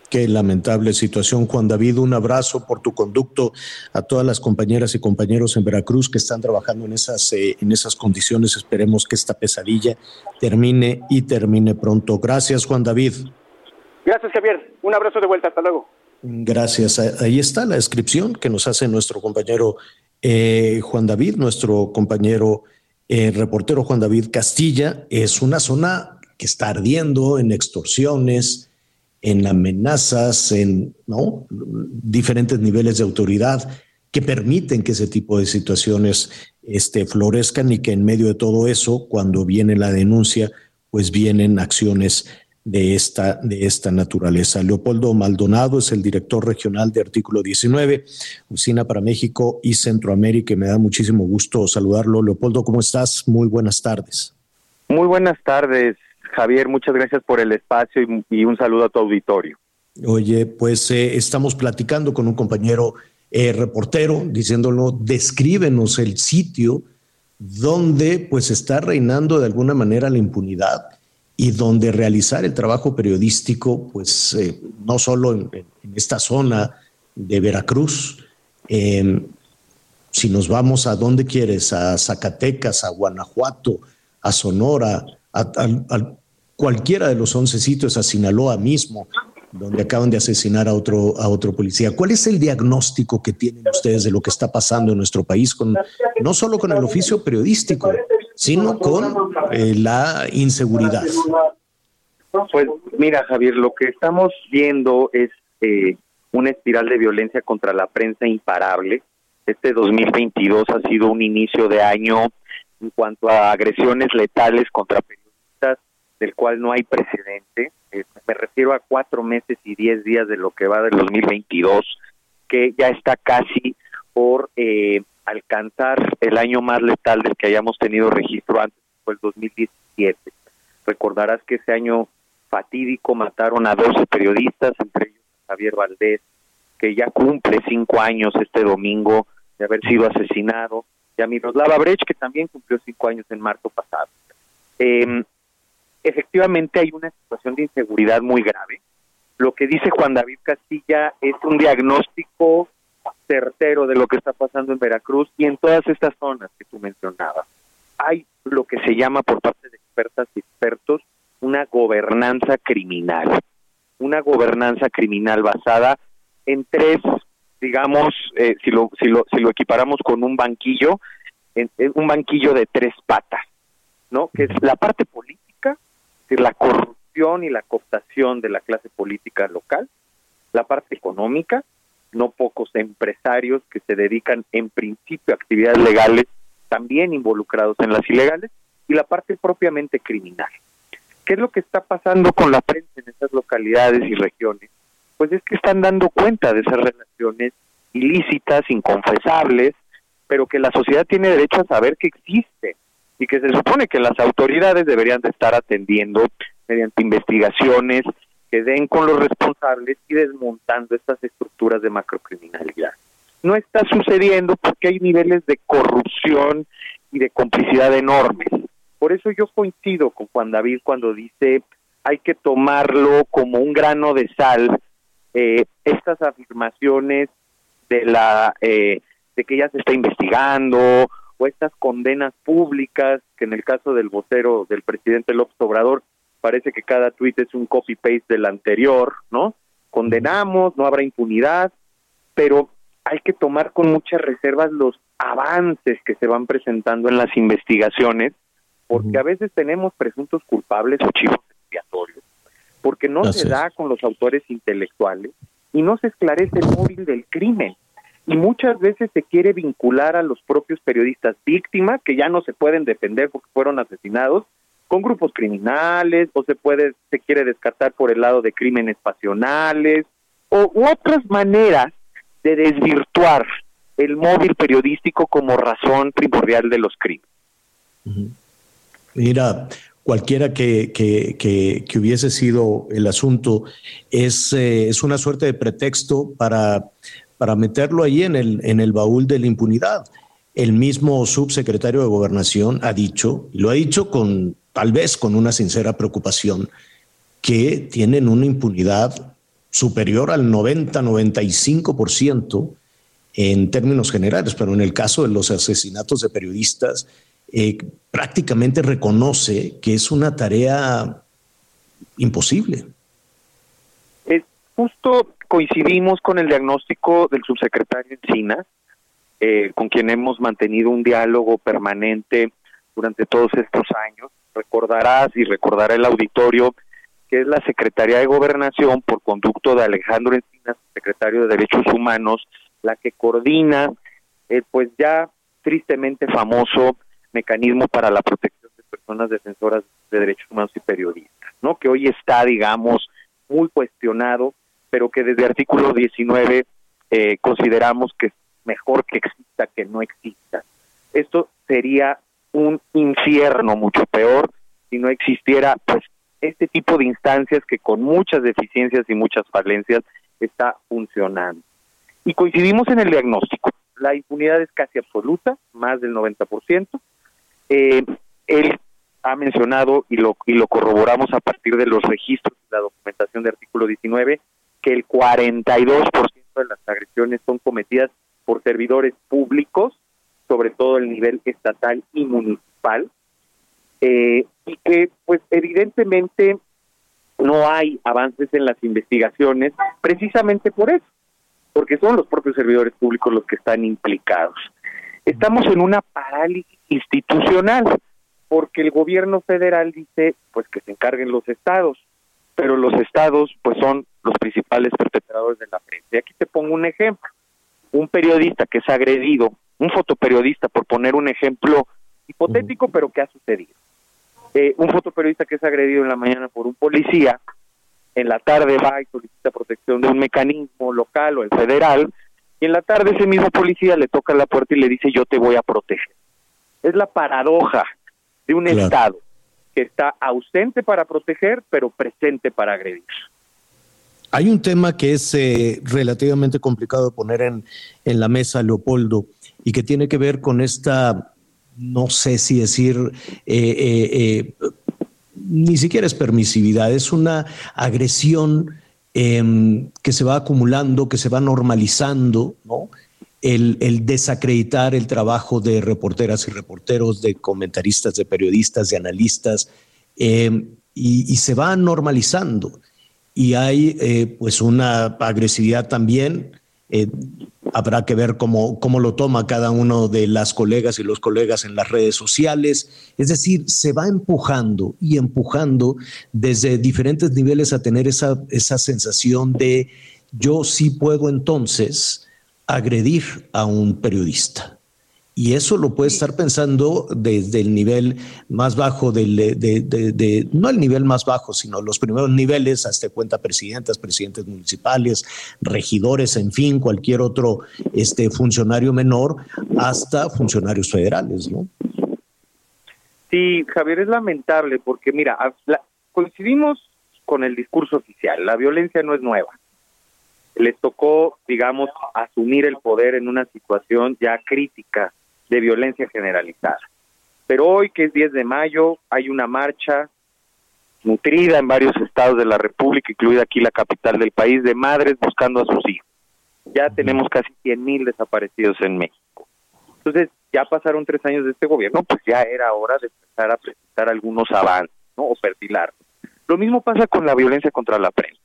Speaker 5: Qué lamentable situación, Juan David. Un abrazo por tu conducto a todas las compañeras y compañeros en Veracruz que están trabajando en esas, eh, en esas condiciones. Esperemos que esta pesadilla termine y termine pronto. Gracias, Juan David.
Speaker 10: Gracias, Javier. Un abrazo de vuelta. Hasta luego.
Speaker 5: Gracias. Ahí está la descripción que nos hace nuestro compañero eh, Juan David, nuestro compañero eh, reportero Juan David Castilla. Es una zona que está ardiendo en extorsiones, en amenazas, en ¿no? diferentes niveles de autoridad que permiten que ese tipo de situaciones este, florezcan y que en medio de todo eso, cuando viene la denuncia, pues vienen acciones de esta, de esta naturaleza. Leopoldo Maldonado es el director regional de Artículo 19, Oficina para México y Centroamérica. Me da muchísimo gusto saludarlo. Leopoldo, ¿cómo estás? Muy buenas tardes.
Speaker 11: Muy buenas tardes. Javier, muchas gracias por el espacio y, un saludo a tu auditorio.
Speaker 5: Oye, pues eh, estamos platicando con un compañero eh, reportero, diciéndolo, descríbenos el sitio donde pues está reinando de alguna manera la impunidad y donde realizar el trabajo periodístico, pues eh, no solo en, esta zona de Veracruz, em, si nos vamos a donde quieres, a Zacatecas, a Guanajuato, a Sonora, a, cualquiera de los 11 sitios, a Sinaloa mismo, donde acaban de asesinar a otro, a otro policía. ¿Cuál es el diagnóstico que tienen ustedes de lo que está pasando en nuestro país, con, no solo con el oficio periodístico, sino con eh, la inseguridad?
Speaker 11: Pues mira, Javier, lo que estamos viendo es eh, una espiral de violencia contra la prensa imparable. Este 2022 ha sido un inicio de año en cuanto a agresiones letales contra periodistas del cual no hay precedente. Eh, me refiero a cuatro meses y diez días de lo que va del 2022, que ya está casi por eh, alcanzar el año más letal del que hayamos tenido registro antes, fue el 2017. Recordarás que ese año fatídico mataron a 12 periodistas, entre ellos Javier Valdés, que ya cumple cinco años este domingo de haber sido asesinado, y a Miroslava Brecht, que también cumplió cinco años en marzo pasado. Eh, efectivamente hay una situación de inseguridad muy grave. Lo que dice Juan David Castilla es un diagnóstico certero de lo que está pasando en Veracruz y en todas estas zonas que tú mencionabas. Hay lo que se llama por parte de expertas y expertos una gobernanza criminal, una gobernanza criminal basada en tres, digamos, eh, si, lo, si, lo, si lo equiparamos con un banquillo, en, un banquillo de tres patas, ¿no? Que es la parte política, decir, la corrupción y la cooptación de la clase política local, la parte económica, no pocos empresarios que se dedican en principio a actividades legales, también involucrados en las ilegales, y la parte propiamente criminal. ¿Qué es lo que está pasando con la prensa en esas localidades y regiones? Pues es que están dando cuenta de esas relaciones ilícitas, inconfesables, pero que la sociedad tiene derecho a saber que existen y que se supone que las autoridades deberían de estar atendiendo mediante investigaciones que den con los responsables y desmontando estas estructuras de macrocriminalidad. No está sucediendo porque hay niveles de corrupción y de complicidad enormes. Por eso yo coincido con Juan David cuando dice hay que tomarlo como un grano de sal eh, estas afirmaciones de la eh, de que ya se está investigando o estas condenas públicas, que en el caso del vocero del presidente López Obrador, parece que cada tuit es un copy-paste del anterior, ¿no? Condenamos, no habrá impunidad, pero hay que tomar con muchas reservas los avances que se van presentando en las investigaciones, porque a veces tenemos presuntos culpables o chivos expiatorios, porque no se da con los autores intelectuales y no se esclarece el móvil del crimen y muchas veces se quiere vincular a los propios periodistas víctimas que ya no se pueden defender porque fueron asesinados con grupos criminales o se puede se quiere descartar por el lado de crímenes pasionales o otras maneras de desvirtuar el móvil periodístico como razón primordial de los crímenes.
Speaker 5: Mira, cualquiera que, que, que, hubiese sido el asunto, es, eh, es una suerte de pretexto para para meterlo ahí en el, en el baúl de la impunidad. El mismo subsecretario de Gobernación ha dicho, y lo ha dicho con tal vez con una sincera preocupación, que tienen una impunidad superior al 90-95% en términos generales, pero en el caso de los asesinatos de periodistas, eh, prácticamente reconoce que es una tarea imposible.
Speaker 11: Es justo coincidimos con el diagnóstico del subsecretario Encinas, eh, con quien hemos mantenido un diálogo permanente durante todos estos años. Recordarás y recordará el auditorio que es la Secretaría de Gobernación, por conducto de Alejandro Encinas, secretario de Derechos Humanos, la que coordina, eh, pues ya tristemente famoso mecanismo para la protección de personas defensoras de derechos humanos y periodistas, ¿no? Que hoy está, digamos, muy cuestionado, pero que desde artículo 19 eh, consideramos que es mejor que exista que no exista. Esto sería un infierno mucho peor si no existiera pues este tipo de instancias que con muchas deficiencias y muchas falencias está funcionando. Y coincidimos en el diagnóstico. La impunidad es casi absoluta, más del 90%. Eh, él ha mencionado y lo, y lo corroboramos a partir de los registros y la documentación de artículo 19, que el 42% de las agresiones son cometidas por servidores públicos, sobre todo el nivel estatal y municipal, eh, y que pues evidentemente no hay avances en las investigaciones precisamente por eso, porque son los propios servidores públicos los que están implicados. Estamos en una parálisis institucional, porque el gobierno federal dice pues que se encarguen los estados, pero los estados pues son los principales perpetradores de la prensa. Y aquí te pongo un ejemplo. Un periodista que es agredido, un fotoperiodista, por poner un ejemplo hipotético, pero que ha sucedido. Eh, un fotoperiodista que es agredido en la mañana por un policía, en la tarde va y solicita protección de un mecanismo local o el federal, y en la tarde ese mismo policía le toca la puerta y le dice yo te voy a proteger. Es la paradoja de un Estado que está ausente para proteger, pero presente para agredir.
Speaker 5: Hay un tema que es eh, relativamente complicado de poner en, en la mesa, Leopoldo, y que tiene que ver con esta, no sé si decir, eh, eh, ni siquiera es permisividad, es una agresión em, que se va acumulando, que se va normalizando, ¿no? El, desacreditar el trabajo de reporteras y reporteros, de comentaristas, de periodistas, de analistas, y, y, se va normalizando. Y hay eh, pues una agresividad también eh, habrá que ver cómo, cómo lo toma cada uno de las colegas y los colegas en las redes sociales. Es decir, se va empujando y empujando desde diferentes niveles a tener esa, esa sensación de yo sí puedo entonces agredir a un periodista. Y eso lo puede estar pensando desde el nivel más bajo, del, de, de, de, no el nivel más bajo, sino los primeros niveles, hasta cuenta presidentas, presidentes municipales, regidores, en fin, cualquier otro este, funcionario menor, hasta funcionarios federales, ¿no?
Speaker 11: Sí, Javier, es lamentable porque, mira, coincidimos con el discurso oficial, la violencia no es nueva. Les tocó, digamos, asumir el poder en una situación ya crítica de violencia generalizada. Pero hoy, que es 10 de mayo, hay una marcha nutrida en varios estados de la República, incluida aquí la capital del país, de madres buscando a sus hijos. Ya tenemos casi 100 mil desaparecidos en México. Entonces, ya pasaron tres años de este gobierno, pues ya era hora de empezar a presentar algunos avances, ¿no? O perfilar. Lo mismo pasa con la violencia contra la prensa.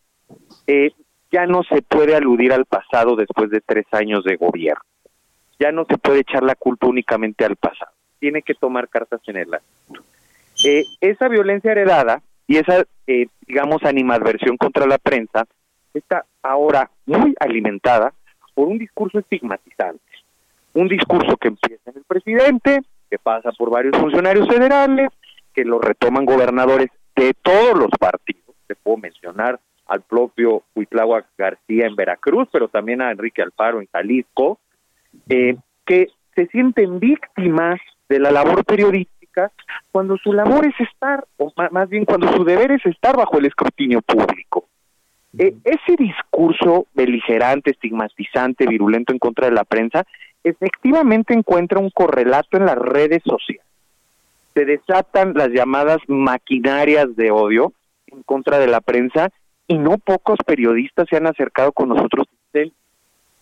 Speaker 11: Eh, ya no se puede aludir al pasado después de tres años de gobierno ya no se puede echar la culpa únicamente al pasado, tiene que tomar cartas en el asunto. Eh, esa violencia heredada y esa, eh, digamos, animadversión contra la prensa está ahora muy alimentada por un discurso estigmatizante, un discurso que empieza en el presidente, que pasa por varios funcionarios federales, que lo retoman gobernadores de todos los partidos, se puedo mencionar al propio Huitláhuac García en Veracruz, pero también a Enrique Alfaro en Jalisco, eh, que se sienten víctimas de la labor periodística cuando su labor es estar, o más bien cuando su deber es estar bajo el escrutinio público. Eh, ese discurso beligerante, estigmatizante, virulento en contra de la prensa, efectivamente encuentra un correlato en las redes sociales. Se desatan las llamadas maquinarias de odio en contra de la prensa y no pocos periodistas se han acercado con nosotros.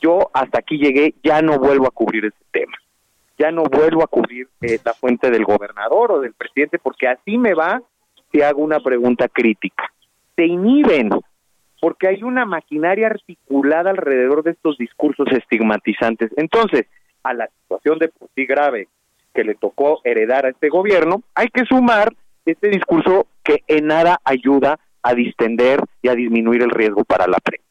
Speaker 11: Yo hasta aquí llegué, ya no vuelvo a cubrir este tema, ya no vuelvo a cubrir eh, la fuente del gobernador o del presidente, porque así me va si hago una pregunta crítica. Se inhiben, porque hay una maquinaria articulada alrededor de estos discursos estigmatizantes. Entonces, a la situación de por sí grave que le tocó heredar a este gobierno, hay que sumar este discurso que en nada ayuda a distender y a disminuir el riesgo para la prensa.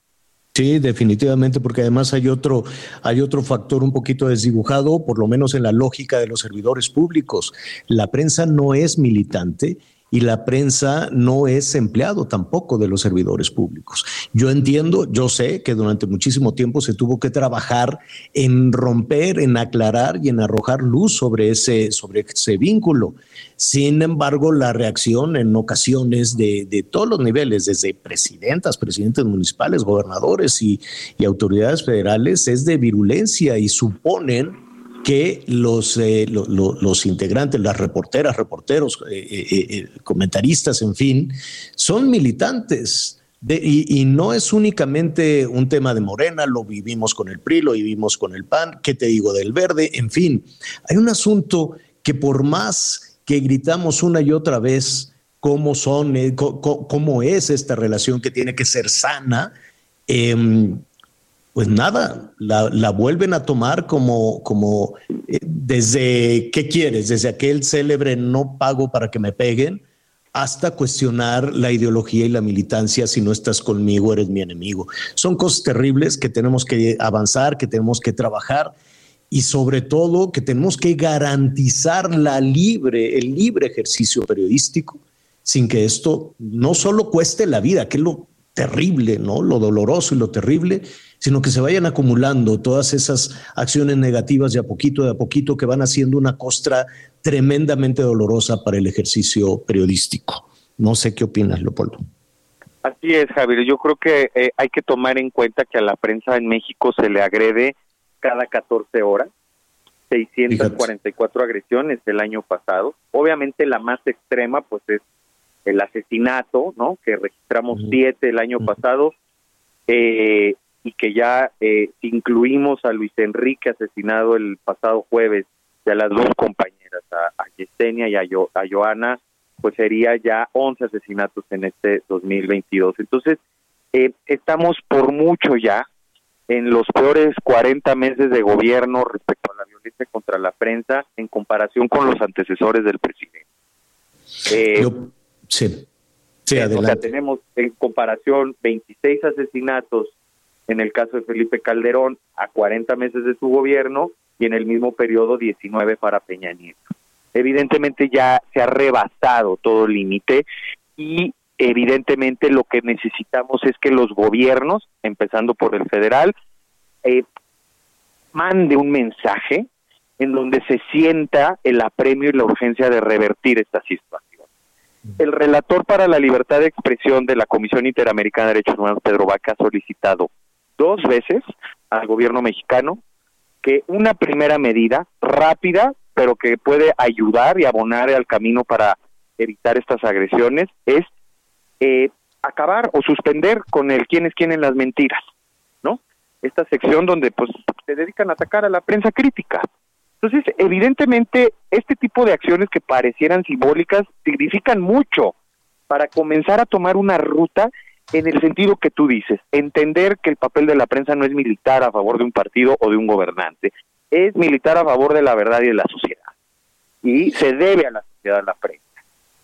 Speaker 5: Sí, definitivamente, porque además hay otro, hay otro factor un poquito desdibujado, por lo menos en la lógica de los servidores públicos. La prensa no es militante y la prensa no es empleado tampoco de los servidores públicos. Yo entiendo, yo sé que durante muchísimo tiempo se tuvo que trabajar en romper, en aclarar y en arrojar luz sobre ese, sobre ese vínculo. Sin embargo, la reacción en ocasiones de, de todos los niveles, desde presidentas, presidentes municipales, gobernadores y, y autoridades federales, es de virulencia y suponen que los, eh, los integrantes, las reporteras, reporteros, eh, eh, comentaristas, en fin, son militantes. y, no es únicamente un tema de Morena, lo vivimos con el PRI, lo vivimos con el PAN, ¿qué te digo del verde? En fin, hay un asunto que por más que gritamos una y otra vez cómo son, cómo, es esta relación que tiene que ser sana, em, pues nada, la, vuelven a tomar como, como eh, desde, ¿qué quieres? Desde aquel célebre no pago para que me peguen hasta cuestionar la ideología y la militancia, si no estás conmigo, eres mi enemigo. Son cosas terribles que tenemos que avanzar, que tenemos que trabajar y sobre todo que tenemos que garantizar la libre, el libre ejercicio periodístico sin que esto no solo cueste la vida, que es lo terrible, ¿no? Lo doloroso y lo terrible, sino que se vayan acumulando todas esas acciones negativas de a poquito, de a poquito, que van haciendo una costra tremendamente dolorosa para el ejercicio periodístico. No sé qué opinas, Leopoldo.
Speaker 11: Así es, Javier. Yo creo que eh, hay que tomar en cuenta que a la prensa en México se le agrede cada 14 horas. 644 agresiones el año pasado. Obviamente la más extrema pues es el asesinato, ¿no? Que registramos siete el año pasado. Eh, y que ya eh, incluimos a Luis Enrique asesinado el pasado jueves y a las dos compañeras, a, Yesenia y a, Joana, pues sería ya 11 asesinatos en este 2022. Entonces, eh, estamos por mucho ya en los peores 40 meses de gobierno respecto a la violencia contra la prensa en comparación con los antecesores del presidente.
Speaker 5: Eh, sí, sí, adelante.
Speaker 11: O sea, tenemos en comparación 26 asesinatos en el caso de Felipe Calderón a 40 meses de su gobierno y en el mismo periodo 19 para Peña Nieto. Evidentemente ya se ha rebasado todo el límite y evidentemente lo que necesitamos es que los gobiernos, empezando por el federal, eh, mande un mensaje en donde se sienta el apremio y la urgencia de revertir esta situación. El relator para la libertad de expresión de la Comisión Interamericana de Derechos Humanos, Pedro Vaca, ha solicitado dos veces al gobierno mexicano que una primera medida rápida, pero que puede ayudar y abonar al camino para evitar estas agresiones, es eh, acabar o suspender con el quién es quién en las mentiras, ¿no? Esta sección donde pues se dedican a atacar a la prensa crítica. Entonces, evidentemente, este tipo de acciones que parecieran simbólicas significan mucho para comenzar a tomar una ruta en el sentido que tú dices, entender que el papel de la prensa no es militar a favor de un partido o de un gobernante, es militar a favor de la verdad y de la sociedad. Y se debe a la sociedad la prensa,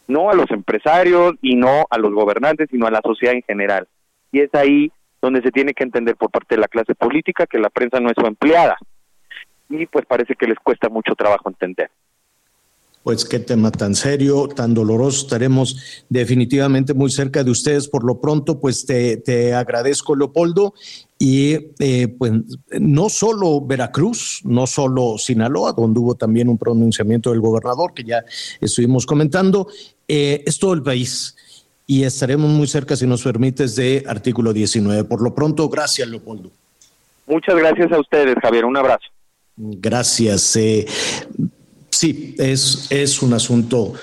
Speaker 11: no a los empresarios y no a los gobernantes, sino a la sociedad en general. Y es ahí donde se tiene que entender por parte de la clase política que la prensa no es su empleada. Y pues parece que les cuesta mucho trabajo entender.
Speaker 5: Pues qué tema tan serio, tan doloroso. Estaremos definitivamente muy cerca de ustedes. Por lo pronto, pues te, agradezco, Leopoldo. Y eh, pues no solo Veracruz, no solo Sinaloa, donde hubo también un pronunciamiento del gobernador que ya estuvimos comentando, eh, es todo el país. Y estaremos muy cerca, si nos permites, de artículo 19. Por lo pronto, gracias, Leopoldo.
Speaker 11: Muchas gracias a ustedes, Javier. Un abrazo.
Speaker 5: Gracias. Eh, Sí, es, un asunto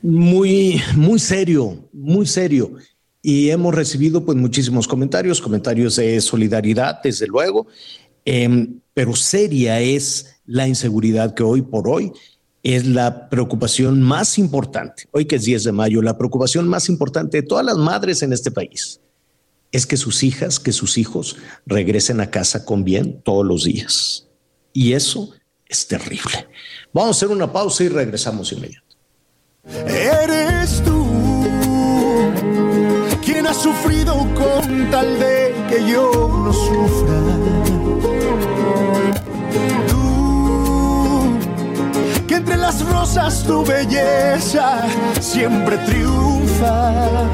Speaker 5: muy, muy serio, muy serio. y hemos recibido pues muchísimos comentarios, comentarios de solidaridad, desde luego, em, pero seria es la inseguridad que hoy por hoy es la preocupación más importante. Hoy que es 10 de mayo, la preocupación más importante de todas las madres en este país es que sus hijas, que sus hijos regresen a casa con bien todos los días. Y eso es terrible. Vamos a hacer una pausa y regresamos inmediato.
Speaker 4: Eres tú quien ha sufrido con tal de que yo no sufra. Tú, que entre las rosas tu belleza siempre triunfa.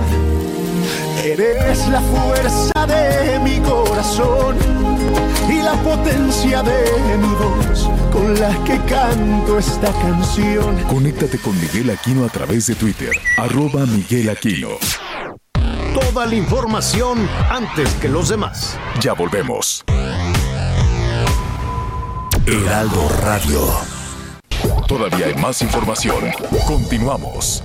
Speaker 4: Eres la fuerza de mi corazón y la potencia de mi voz con la que canto esta canción.
Speaker 3: Conéctate con Miguel Aquino a través de Twitter, arroba Miguel Aquino.
Speaker 2: Toda la información antes que los demás.
Speaker 3: Ya volvemos.
Speaker 2: Heraldo Radio.
Speaker 3: Todavía hay más información. Continuamos.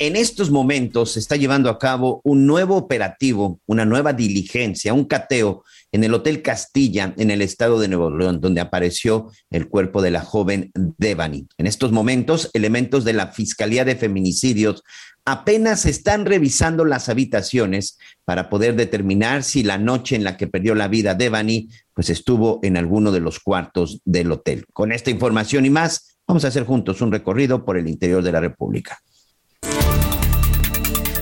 Speaker 8: En estos momentos se está llevando a cabo un nuevo operativo, una nueva diligencia, un cateo en el Hotel Castilla, en el estado de Nuevo León, donde apareció el cuerpo de la joven Devani. En estos momentos, elementos de la Fiscalía de Feminicidios apenas están revisando las habitaciones para poder determinar si la noche en la que perdió la vida Devani, pues estuvo en alguno de los cuartos del hotel. Con esta información y más, vamos a hacer juntos un recorrido por el interior de la República.
Speaker 12: Thank you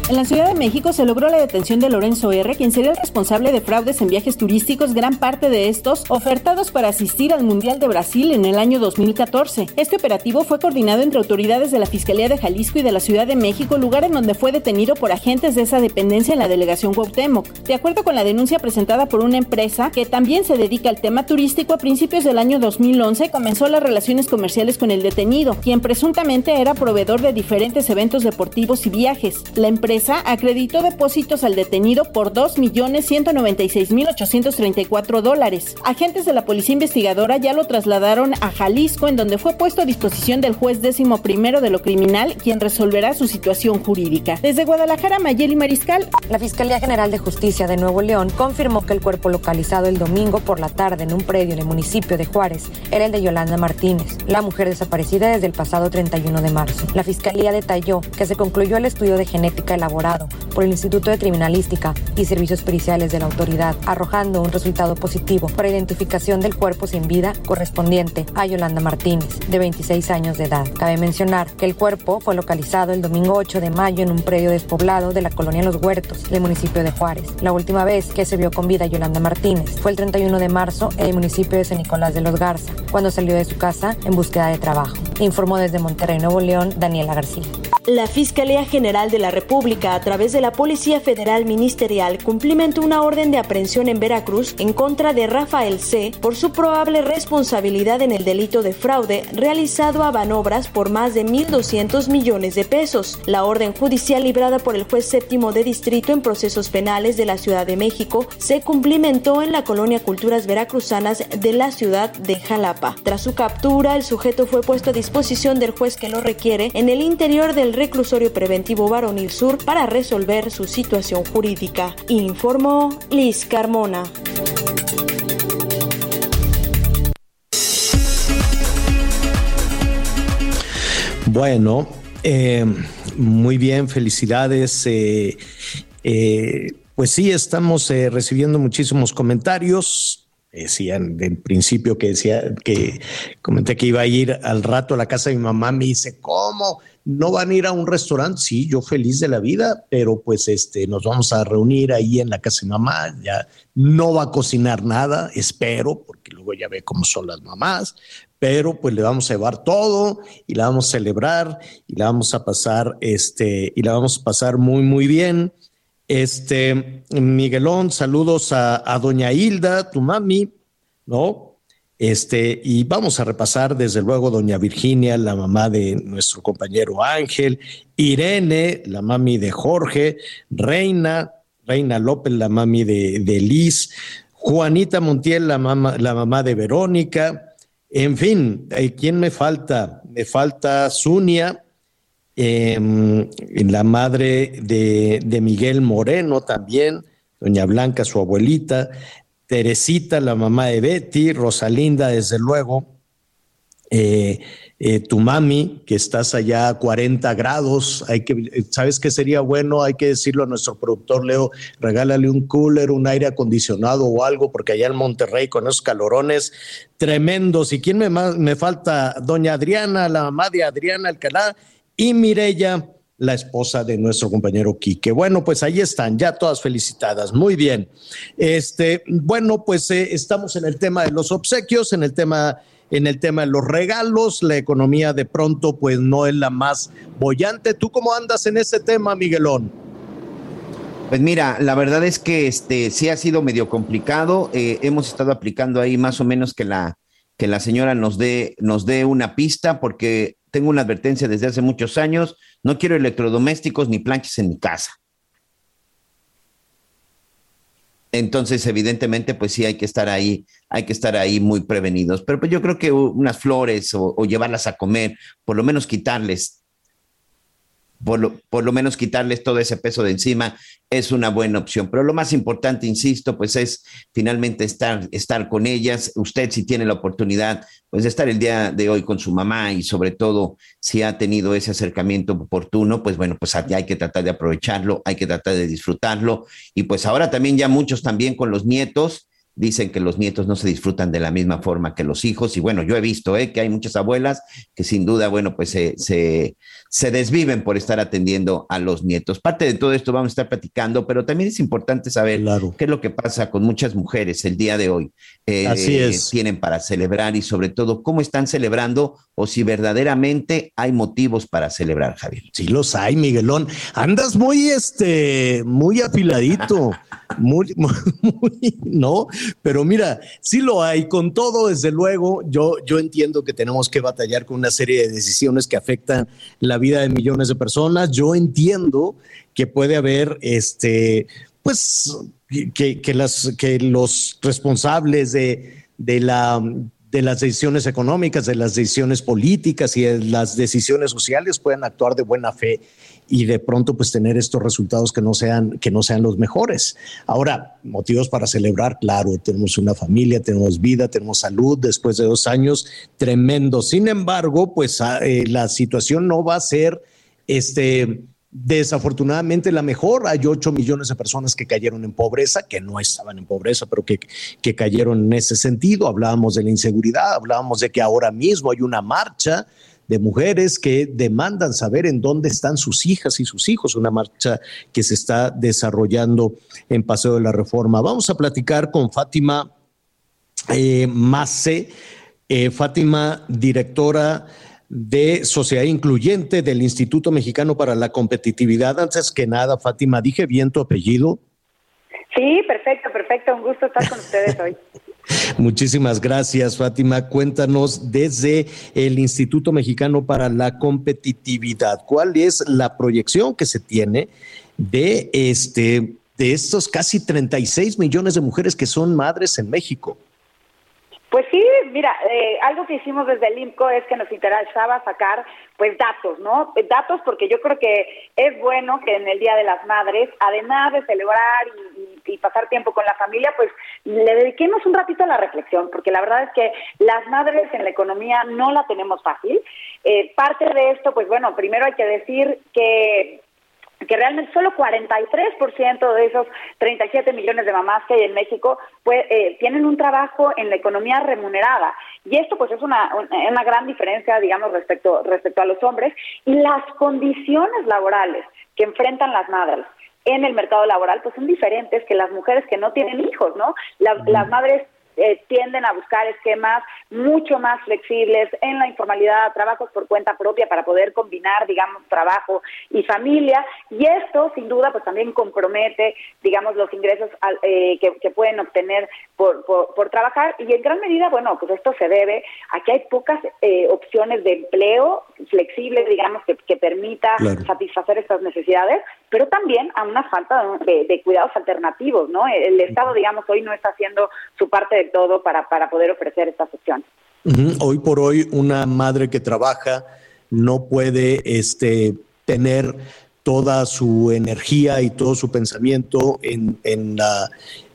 Speaker 12: En la Ciudad de México se logró la detención de Lorenzo R., quien sería el responsable de fraudes en viajes turísticos, gran parte de estos ofertados para asistir al Mundial de Brasil en el año 2014. Este operativo fue coordinado entre autoridades de la Fiscalía de Jalisco y de la Ciudad de México, lugar en donde fue detenido por agentes de esa dependencia en la delegación Cuauhtémoc. De acuerdo con la denuncia presentada por una empresa que también se dedica al tema turístico, a principios del año 2011 comenzó las relaciones comerciales con el detenido, quien presuntamente era proveedor de diferentes eventos deportivos y viajes. La empresa acreditó depósitos al detenido por 2.196.834 dólares. Agentes de la policía investigadora ya lo trasladaron a Jalisco, en donde fue puesto a disposición del juez décimo primero de lo criminal, quien resolverá su situación jurídica. Desde Guadalajara, Mayeli Mariscal.
Speaker 13: La Fiscalía General de Justicia de Nuevo León confirmó que el cuerpo localizado el domingo por la tarde en un predio en municipio de Juárez era el de Yolanda Martínez, la mujer desaparecida desde el pasado 31 de marzo. La Fiscalía detalló que se concluyó el estudio de genética elaborado por el Instituto de Criminalística y Servicios Periciales de la autoridad, arrojando un resultado positivo para identificación del cuerpo sin vida correspondiente a Yolanda Martínez, de 26 años de edad. Cabe mencionar que el cuerpo fue localizado el domingo 8 de mayo en un predio despoblado de la colonia Los Huertos, del municipio de Juárez. La última vez que se vio con vida Yolanda Martínez fue el 31 de marzo en el municipio de San Nicolás de los Garza, cuando salió de su casa en búsqueda de trabajo. Informó desde Monterrey, Nuevo León, Daniela García.
Speaker 14: La Fiscalía General de la República, a través de la Policía Federal Ministerial, cumplimentó una orden de aprehensión en Veracruz en contra de Rafael C. por su probable responsabilidad en el delito de fraude realizado a Banobras por más de 1.200 millones de pesos. La orden judicial librada por el juez séptimo de distrito en procesos penales de la Ciudad de México se cumplimentó en la colonia Culturas Veracruzanas de la ciudad de Jalapa. Tras su captura, el sujeto fue puesto a disposición del juez que lo requiere en el interior del reclusorio preventivo Varonil Sur para resolver su situación jurídica, informó Liz Carmona.
Speaker 5: Bueno, eh, muy bien, felicidades. Eh, eh, pues sí, estamos eh, recibiendo muchísimos comentarios. Decían del principio que decía que comenté que iba a ir al rato a la casa de mi mamá. Me dice, ¿cómo? No van a ir a un restaurante, sí, yo feliz de la vida, pero pues este, nos vamos a reunir ahí en la casa de mamá, ya no va a cocinar nada, espero, porque luego ya ve cómo son las mamás, pero pues le vamos a llevar todo y la vamos a celebrar y la vamos a pasar, este, y la vamos a pasar muy, muy bien. Este, Miguelón, saludos a, a doña Hilda, tu mami, ¿no? Este, y vamos a repasar desde luego doña Virginia, la mamá de nuestro compañero Ángel, Irene, la mami de Jorge, Reina, Reina López, la mami de, de Liz, Juanita Montiel, la mamá, la mamá de Verónica, en fin, eh, ¿quién me falta? Me falta Zunia, em, la madre de, de Miguel Moreno también, doña Blanca, su abuelita, Teresita, la mamá de Betty, Rosalinda, desde luego, eh, eh, tu mami, que estás allá a 40 grados, hay que, ¿sabes qué sería bueno? Hay que decirlo a nuestro productor Leo, regálale un cooler, un aire acondicionado o algo, porque allá en Monterrey con esos calorones tremendos. ¿Y quién me, me falta? Doña Adriana, la mamá de Adriana Alcalá y Mirella la esposa de nuestro compañero Quique. Bueno, pues ahí están, ya todas felicitadas. Muy bien. Este, bueno, pues eh, estamos en el tema de los obsequios, en el tema en el tema de los regalos, la economía de pronto pues no es la más bollante. ¿Tú cómo andas en ese tema, Miguelón?
Speaker 8: Pues mira, la verdad es que este sí ha sido medio complicado. Eh, hemos estado aplicando ahí más o menos que la que la señora nos dé nos dé una pista porque tengo una advertencia desde hace muchos años, no quiero electrodomésticos ni planchas en mi casa. Entonces, evidentemente, pues sí hay que estar ahí, hay que estar ahí muy prevenidos. Pero pues yo creo que unas flores o, o llevarlas a comer, por lo menos quitarles por lo, por lo, menos quitarles todo ese peso de encima es una buena opción. Pero lo más importante, insisto, pues es finalmente estar, estar con ellas. Usted si tiene la oportunidad, pues de estar el día de hoy con su mamá y sobre todo si ha tenido ese acercamiento oportuno, pues bueno, pues hay que tratar de aprovecharlo, hay que tratar de disfrutarlo. Y pues ahora también ya muchos también con los nietos dicen que los nietos no se disfrutan de la misma forma que los hijos. Y bueno, yo he visto ¿eh? que hay muchas abuelas que sin duda, bueno, pues se, se, se, desviven por estar atendiendo a los nietos. Parte de todo esto vamos a estar platicando, pero también es importante saber qué es lo que pasa con muchas mujeres el día de hoy.
Speaker 5: Eh, Así es.
Speaker 8: Tienen para celebrar y sobre todo cómo están celebrando o si verdaderamente hay motivos para celebrar, Javier.
Speaker 5: Sí los hay, Miguelón. Andas muy, este, muy afiladito. muy, muy, muy, no, pero mira, sí lo hay, con todo, desde luego, yo, yo entiendo que tenemos que batallar con una serie de decisiones que afectan la vida de millones de personas, yo entiendo que puede haber, este, pues, que, que, las, que los responsables de, de la de las decisiones económicas, de las decisiones políticas y de las decisiones sociales pueden actuar de buena fe y de pronto pues tener estos resultados que no sean que no sean los mejores. Ahora, motivos para celebrar, claro, tenemos una familia, tenemos vida, tenemos salud después de dos años tremendo. Sin embargo, pues eh, la situación no va a ser este desafortunadamente la mejor. Hay 8 millones de personas que cayeron en pobreza, que no estaban en pobreza, pero que, que cayeron en ese sentido. Hablábamos de la inseguridad, hablábamos de que ahora mismo hay una marcha de mujeres que demandan saber en dónde están sus hijas y sus hijos, una marcha que se está desarrollando en Paseo de la Reforma. Vamos a platicar con Fátima eh, eh, Fátima, directora de Sociedad Incluyente del Instituto Mexicano para la Competitividad. Antes que nada, Fátima, dije bien tu apellido.
Speaker 15: Sí, perfecto, perfecto. Un gusto estar con ustedes hoy.
Speaker 5: Muchísimas gracias, Fátima. Cuéntanos desde el Instituto Mexicano para la Competitividad, ¿cuál es la proyección que se tiene de este de estos casi 36 millones de mujeres que son madres en México?
Speaker 15: Pues sí, mira, eh, algo que hicimos desde el IMCO es que nos interesaba sacar pues datos, ¿no? Datos porque yo creo que es bueno que en el Día de las Madres, además de celebrar y, y, pasar tiempo con la familia, pues le dediquemos un ratito a la reflexión, porque la verdad es que las madres en la economía no la tenemos fácil. Eh, parte de esto, pues bueno, primero hay que decir que que realmente solo 43% de esos 37 millones de mamás que hay en México pues, eh, tienen un trabajo en la economía remunerada. Y esto pues es una, una gran diferencia, digamos, respecto, respecto a los hombres. Y las condiciones laborales que enfrentan las madres en el mercado laboral pues son diferentes que las mujeres que no tienen hijos, ¿no? las madres eh, tienden a buscar esquemas mucho más flexibles en la informalidad, trabajos por cuenta propia para poder combinar, digamos, trabajo y familia. Y esto, sin duda, pues también compromete, digamos, los ingresos eh, que, pueden obtener por, por, trabajar. Y en gran medida, bueno, pues esto se debe a que hay pocas eh, opciones de empleo flexibles, digamos, que, permita satisfacer estas necesidades, pero también a una falta de, de, cuidados alternativos, ¿no? El Estado, digamos, hoy no está haciendo su parte de todo para, para poder ofrecer estas opciones.
Speaker 5: Hoy por hoy, una madre que trabaja no puede este, tener toda su energía y todo su pensamiento en, en, la,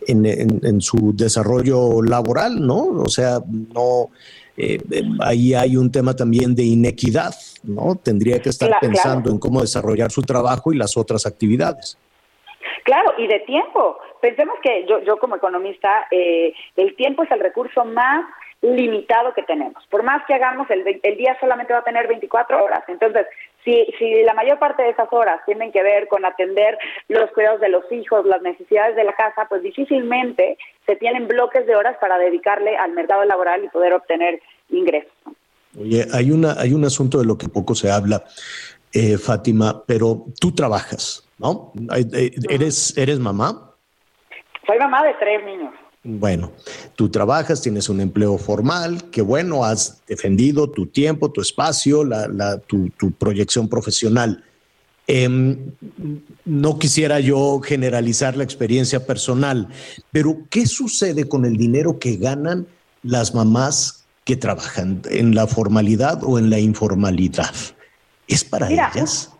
Speaker 5: en, en, su desarrollo laboral, ¿no? O sea, no, eh, ahí hay un tema también de inequidad, ¿no? Tendría que estar pensando en cómo desarrollar su trabajo y las otras actividades.
Speaker 15: Claro, y de tiempo. Pensemos que yo, yo como economista, eh, el tiempo es el recurso más limitado que tenemos. Por más que hagamos, el, el día solamente va a tener 24 horas. Entonces, si, si la mayor parte de esas horas tienen que ver con atender los cuidados de los hijos, las necesidades de la casa, pues difícilmente se tienen bloques de horas para dedicarle al mercado laboral y poder obtener ingresos.
Speaker 5: Oye, hay, una, hay un asunto de lo que poco se habla, eh, Fátima, pero tú trabajas, ¿no? Eh, ¿Eres, ¿Eres mamá?
Speaker 15: Soy mamá de tres niños.
Speaker 5: Bueno, tú trabajas, tienes un empleo formal, que bueno, has defendido tu tiempo, tu espacio, la, tu, proyección profesional. Em, no quisiera yo generalizar la experiencia personal, pero ¿qué sucede con el dinero que ganan las mamás que trabajan en la formalidad o en la informalidad? ¿Es para ellas?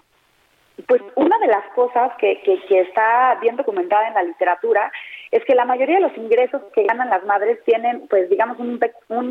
Speaker 15: Pues las cosas que, que, está bien documentada en la literatura es que la mayoría de los ingresos que ganan las madres tienen, pues digamos, un,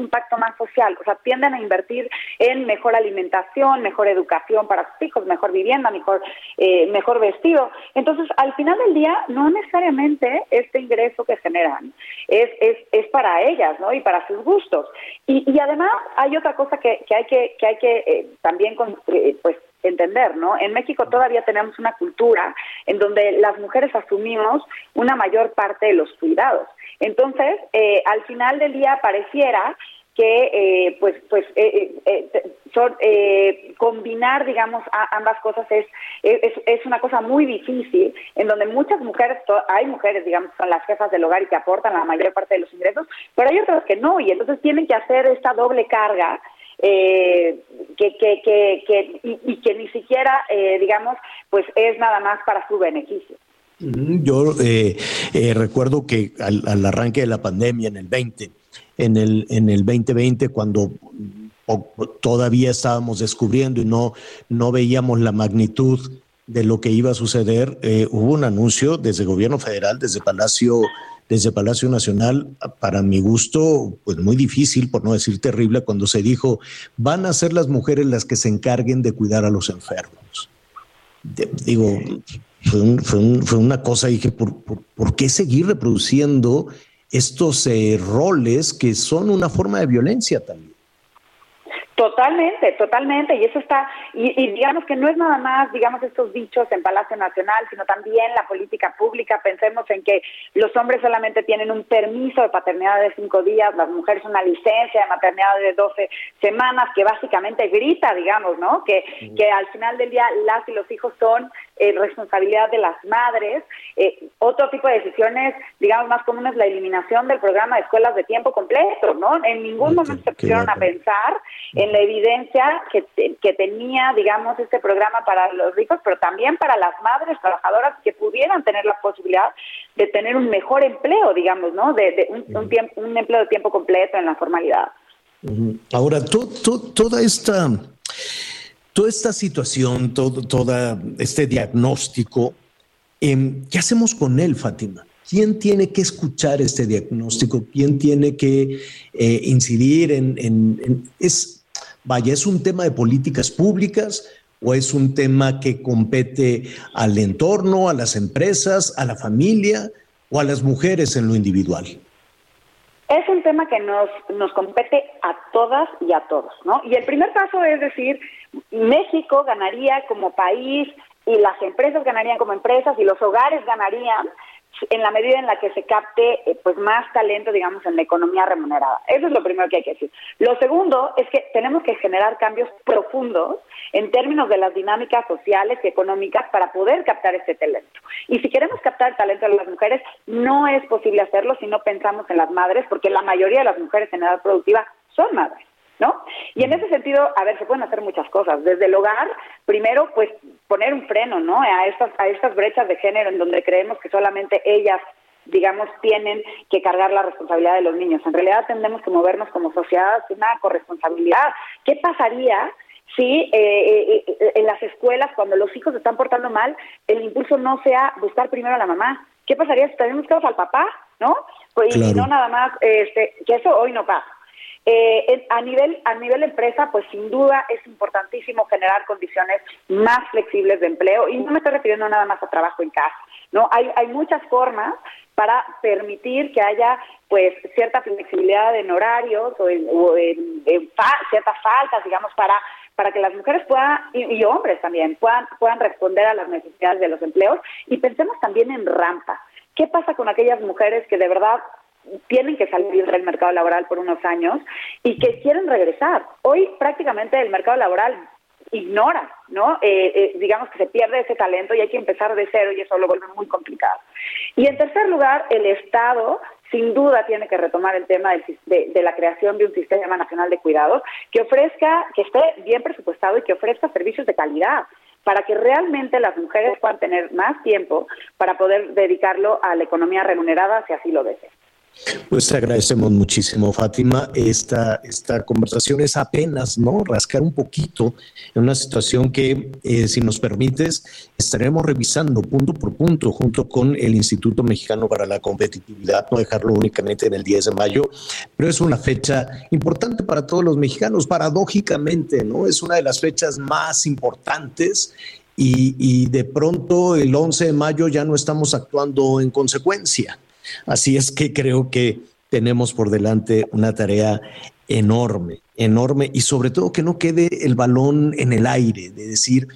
Speaker 15: impacto más social, o sea, tienden a invertir en mejor alimentación, mejor educación para sus hijos, mejor vivienda, mejor, eh, mejor vestido. Entonces, al final del día, no necesariamente este ingreso que generan es, es, es para ellas, ¿no? Y para sus gustos. Y, y además hay otra cosa que, que hay que, que hay que eh, también, eh, pues, entender, ¿no? En México todavía tenemos una cultura en donde las mujeres asumimos una mayor parte de los cuidados. Entonces, eh, al final del día pareciera que eh, pues pues eh, eh, combinar digamos ambas cosas es, es, es una cosa muy difícil en donde muchas mujeres hay mujeres digamos son las jefas del hogar y que aportan la mayor parte de los ingresos pero hay otras que no y entonces tienen que hacer esta doble carga eh, que, que, que, y, que ni siquiera, eh, digamos, pues es nada más para su beneficio.
Speaker 5: Yo eh, eh, recuerdo que al, arranque de la pandemia en el 20, en el, en el 2020, cuando todavía estábamos descubriendo y no, no veíamos la magnitud de lo que iba a suceder, hubo un anuncio desde el gobierno federal, desde Palacio desde Palacio Nacional, para mi gusto, pues muy difícil, por no decir terrible, cuando se dijo, van a ser las mujeres las que se encarguen de cuidar a los enfermos. digo, fue, una cosa, dije, ¿por, por, qué seguir reproduciendo estos roles que son una forma de violencia también?
Speaker 15: Totalmente, totalmente, y eso está, y, digamos que no es nada más, digamos, estos dichos en Palacio Nacional, sino también la política pública. Pensemos en que los hombres solamente tienen un permiso de paternidad de cinco días, las mujeres una licencia de maternidad de doce semanas, que básicamente grita, digamos, ¿no? Que, que al final del día las y los hijos son eh, responsabilidad de las madres. Eh, otro tipo de decisiones, digamos, más comunes, la eliminación del programa de escuelas de tiempo completo, ¿no? En ningún momento se pusieron a pensar en la evidencia que, que tenía, digamos, este programa para los ricos, pero también para las madres trabajadoras que pudieran tener la posibilidad de tener un mejor empleo, digamos, ¿no? De, un, tiempo, un empleo de tiempo completo en la formalidad.
Speaker 5: Ahora, toda esta toda esta situación, todo, este diagnóstico, em, ¿qué hacemos con él, Fátima? ¿Quién tiene que escuchar este diagnóstico? ¿Quién tiene que eh, incidir en, es, vaya, es un tema de políticas públicas o es un tema que compete al entorno, a las empresas, a la familia o a las mujeres en lo individual?
Speaker 15: Es un tema que nos, nos compete a todas y a todos, ¿no? Y el primer paso es decir, México ganaría como país y las empresas ganarían como empresas y los hogares ganarían en la medida en la que se capte eh, pues más talento, digamos, en la economía remunerada. Eso es lo primero que hay que decir. Lo segundo es que tenemos que generar cambios profundos en términos de las dinámicas sociales y económicas para poder captar este talento. Y si queremos captar el talento de las mujeres, no es posible hacerlo si no pensamos en las madres, porque la mayoría de las mujeres en edad productiva son madres. ¿No? Y en ese sentido, a ver, se pueden hacer muchas cosas. Desde el hogar, primero, pues poner un freno, ¿no? A estas, a estas brechas de género en donde creemos que solamente ellas digamos, tienen que cargar la responsabilidad de los niños. En realidad tendemos que movernos como sociedad sin una corresponsabilidad. ¿Qué pasaría si eh, eh, eh, en las escuelas, cuando los hijos se están portando mal, el impulso no sea buscar primero a la mamá? ¿Qué pasaría si también buscamos al papá, no? Pues, Y no nada más, este, que eso hoy no pasa. Eh, a nivel a nivel empresa, pues sin duda es importantísimo generar condiciones más flexibles de empleo. Y no me estoy refiriendo nada más a trabajo en casa, no hay hay muchas formas para permitir que haya pues cierta flexibilidad en horarios o en, ciertas faltas, digamos, para para que las mujeres puedan y, hombres también puedan puedan responder a las necesidades de los empleos. Y pensemos también en rampa. ¿Qué pasa con aquellas mujeres que de verdad tienen que salir del mercado laboral por unos años y que quieren regresar. Hoy prácticamente el mercado laboral ignora, ¿no? Eh, eh, digamos que se pierde ese talento y hay que empezar de cero y eso lo vuelve muy complicado. Y en tercer lugar, el Estado sin duda tiene que retomar el tema de, de, la creación de un sistema nacional de cuidados que ofrezca, que esté bien presupuestado y que ofrezca servicios de calidad para que realmente las mujeres puedan tener más tiempo para poder dedicarlo a la economía remunerada si así lo desean.
Speaker 5: Pues agradecemos muchísimo, Fátima. Esta, esta conversación es apenas, ¿no? Rascar un poquito en una situación que, eh, si nos permites, estaremos revisando punto por punto junto con el Instituto Mexicano para la Competitividad, no dejarlo únicamente en el 10 de mayo, pero es una fecha importante para todos los mexicanos, paradójicamente, ¿no? Es una de las fechas más importantes y de pronto el 11 de mayo ya no estamos actuando en consecuencia. Así es que creo que tenemos por delante una tarea enorme, enorme y sobre todo que no quede el balón en el aire, de decir,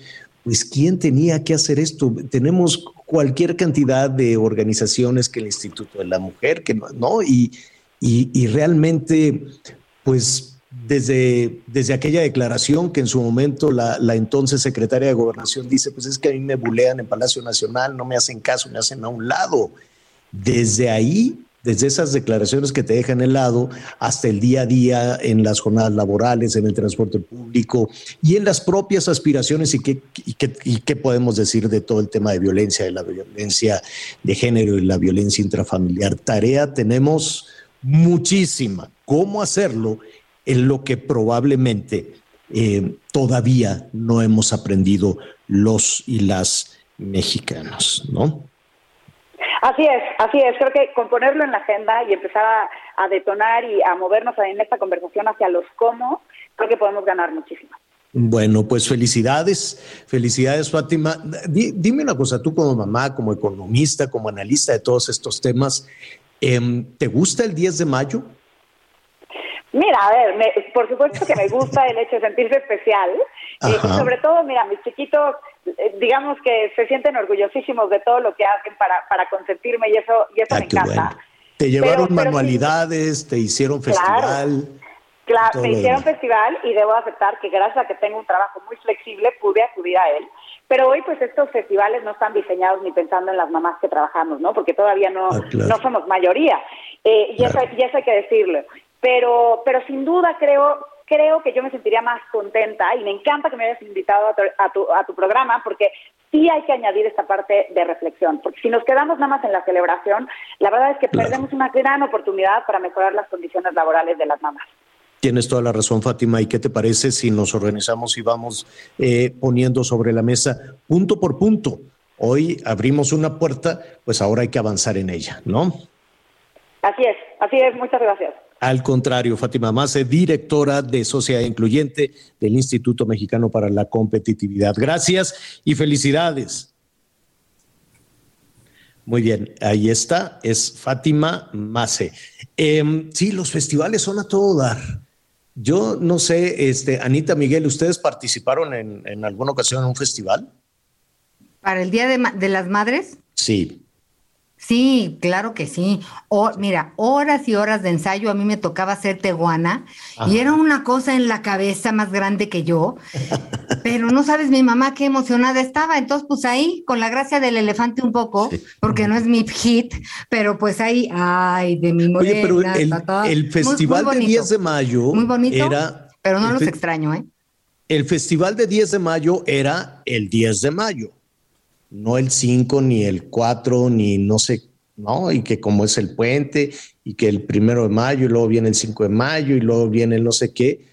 Speaker 5: pues, ¿quién tenía que hacer esto? Tenemos cualquier cantidad de organizaciones que el Instituto de la Mujer, que no, y, y, realmente, pues, desde, desde aquella declaración que en su momento la, la, entonces secretaria de Gobernación dice, pues es que a mí me bulean en Palacio Nacional, no me hacen caso, me hacen a un lado. Desde ahí, desde esas declaraciones que te dejan helado hasta el día a día en las jornadas laborales, en el transporte público y en las propias aspiraciones y qué, y qué, podemos decir de todo el tema de violencia, de la violencia de género y la violencia intrafamiliar. Tarea tenemos muchísima. ¿Cómo hacerlo? En lo que probablemente eh, todavía no hemos aprendido los y las mexicanos, ¿no?
Speaker 15: Así es, así es. Creo que con ponerlo en la agenda y empezar a, detonar y a movernos en esta conversación hacia los cómo, creo que podemos ganar muchísimo.
Speaker 5: Bueno, pues felicidades, felicidades Fátima. dime una cosa, tú como mamá, como economista, como analista de todos estos temas, em, ¿te gusta el 10 de mayo?
Speaker 15: Mira, a ver, por supuesto que me gusta el hecho de sentirse especial. Eh, y sobre todo, mira, mis chiquitos eh, digamos que se sienten orgullosísimos de todo lo que hacen para, para consentirme y eso, y eso ah, me encanta.
Speaker 5: Te llevaron manualidades, te hicieron festival.
Speaker 15: Claro, me hicieron festival y debo aceptar que gracias a que tengo un trabajo muy flexible pude acudir a él. Pero hoy pues estos festivales no están diseñados ni pensando en las mamás que trabajamos, ¿no? Porque todavía no, ah, no somos mayoría. Eh, y, eso, y eso hay que decirlo. Pero, pero sin duda creo creo que yo me sentiría más contenta y me encanta que me hayas invitado a tu, a tu, programa porque sí hay que añadir esta parte de reflexión, porque si nos quedamos nada más en la celebración, la verdad es que perdemos una gran oportunidad para mejorar las condiciones laborales de las mamás.
Speaker 5: Tienes toda la razón, Fátima. ¿Y qué te parece si nos organizamos y vamos eh, poniendo sobre la mesa punto por punto? Hoy abrimos una puerta, pues ahora hay que avanzar en ella, ¿no?
Speaker 15: Así es, así es. Muchas gracias.
Speaker 5: Al contrario, Fátima Mase, directora de Sociedad Incluyente del Instituto Mexicano para la Competitividad. Gracias y felicidades. Muy bien, ahí está, es Fátima Mase. Em, sí, los festivales son a todo dar. Yo no sé, este, Anita Miguel, ¿ustedes participaron en, en alguna ocasión en un festival?
Speaker 7: ¿Para el Día de las Madres?
Speaker 5: Sí.
Speaker 7: Sí, claro que sí. O, mira, horas y horas de ensayo. A mí me tocaba hacer teguana
Speaker 5: Ajá.
Speaker 7: y era una cosa en la cabeza más grande que yo. Pero no sabes mi mamá qué emocionada estaba. Entonces, pues ahí, con la gracia del elefante un poco, porque no es mi hit, pero pues ahí, ay, de mi morena.
Speaker 5: Oye, pero el, festival
Speaker 7: muy
Speaker 5: de
Speaker 7: bonito.
Speaker 5: 10 de mayo
Speaker 7: Muy bonito,
Speaker 5: era...
Speaker 7: pero no los extraño, ¿eh?
Speaker 5: El festival de 10 de mayo era el 10 de mayo, no el 5 ni el 4 ni no sé, ¿no? Y que como es el puente y que el primero de mayo y luego viene el 5 de mayo y luego viene el no sé qué.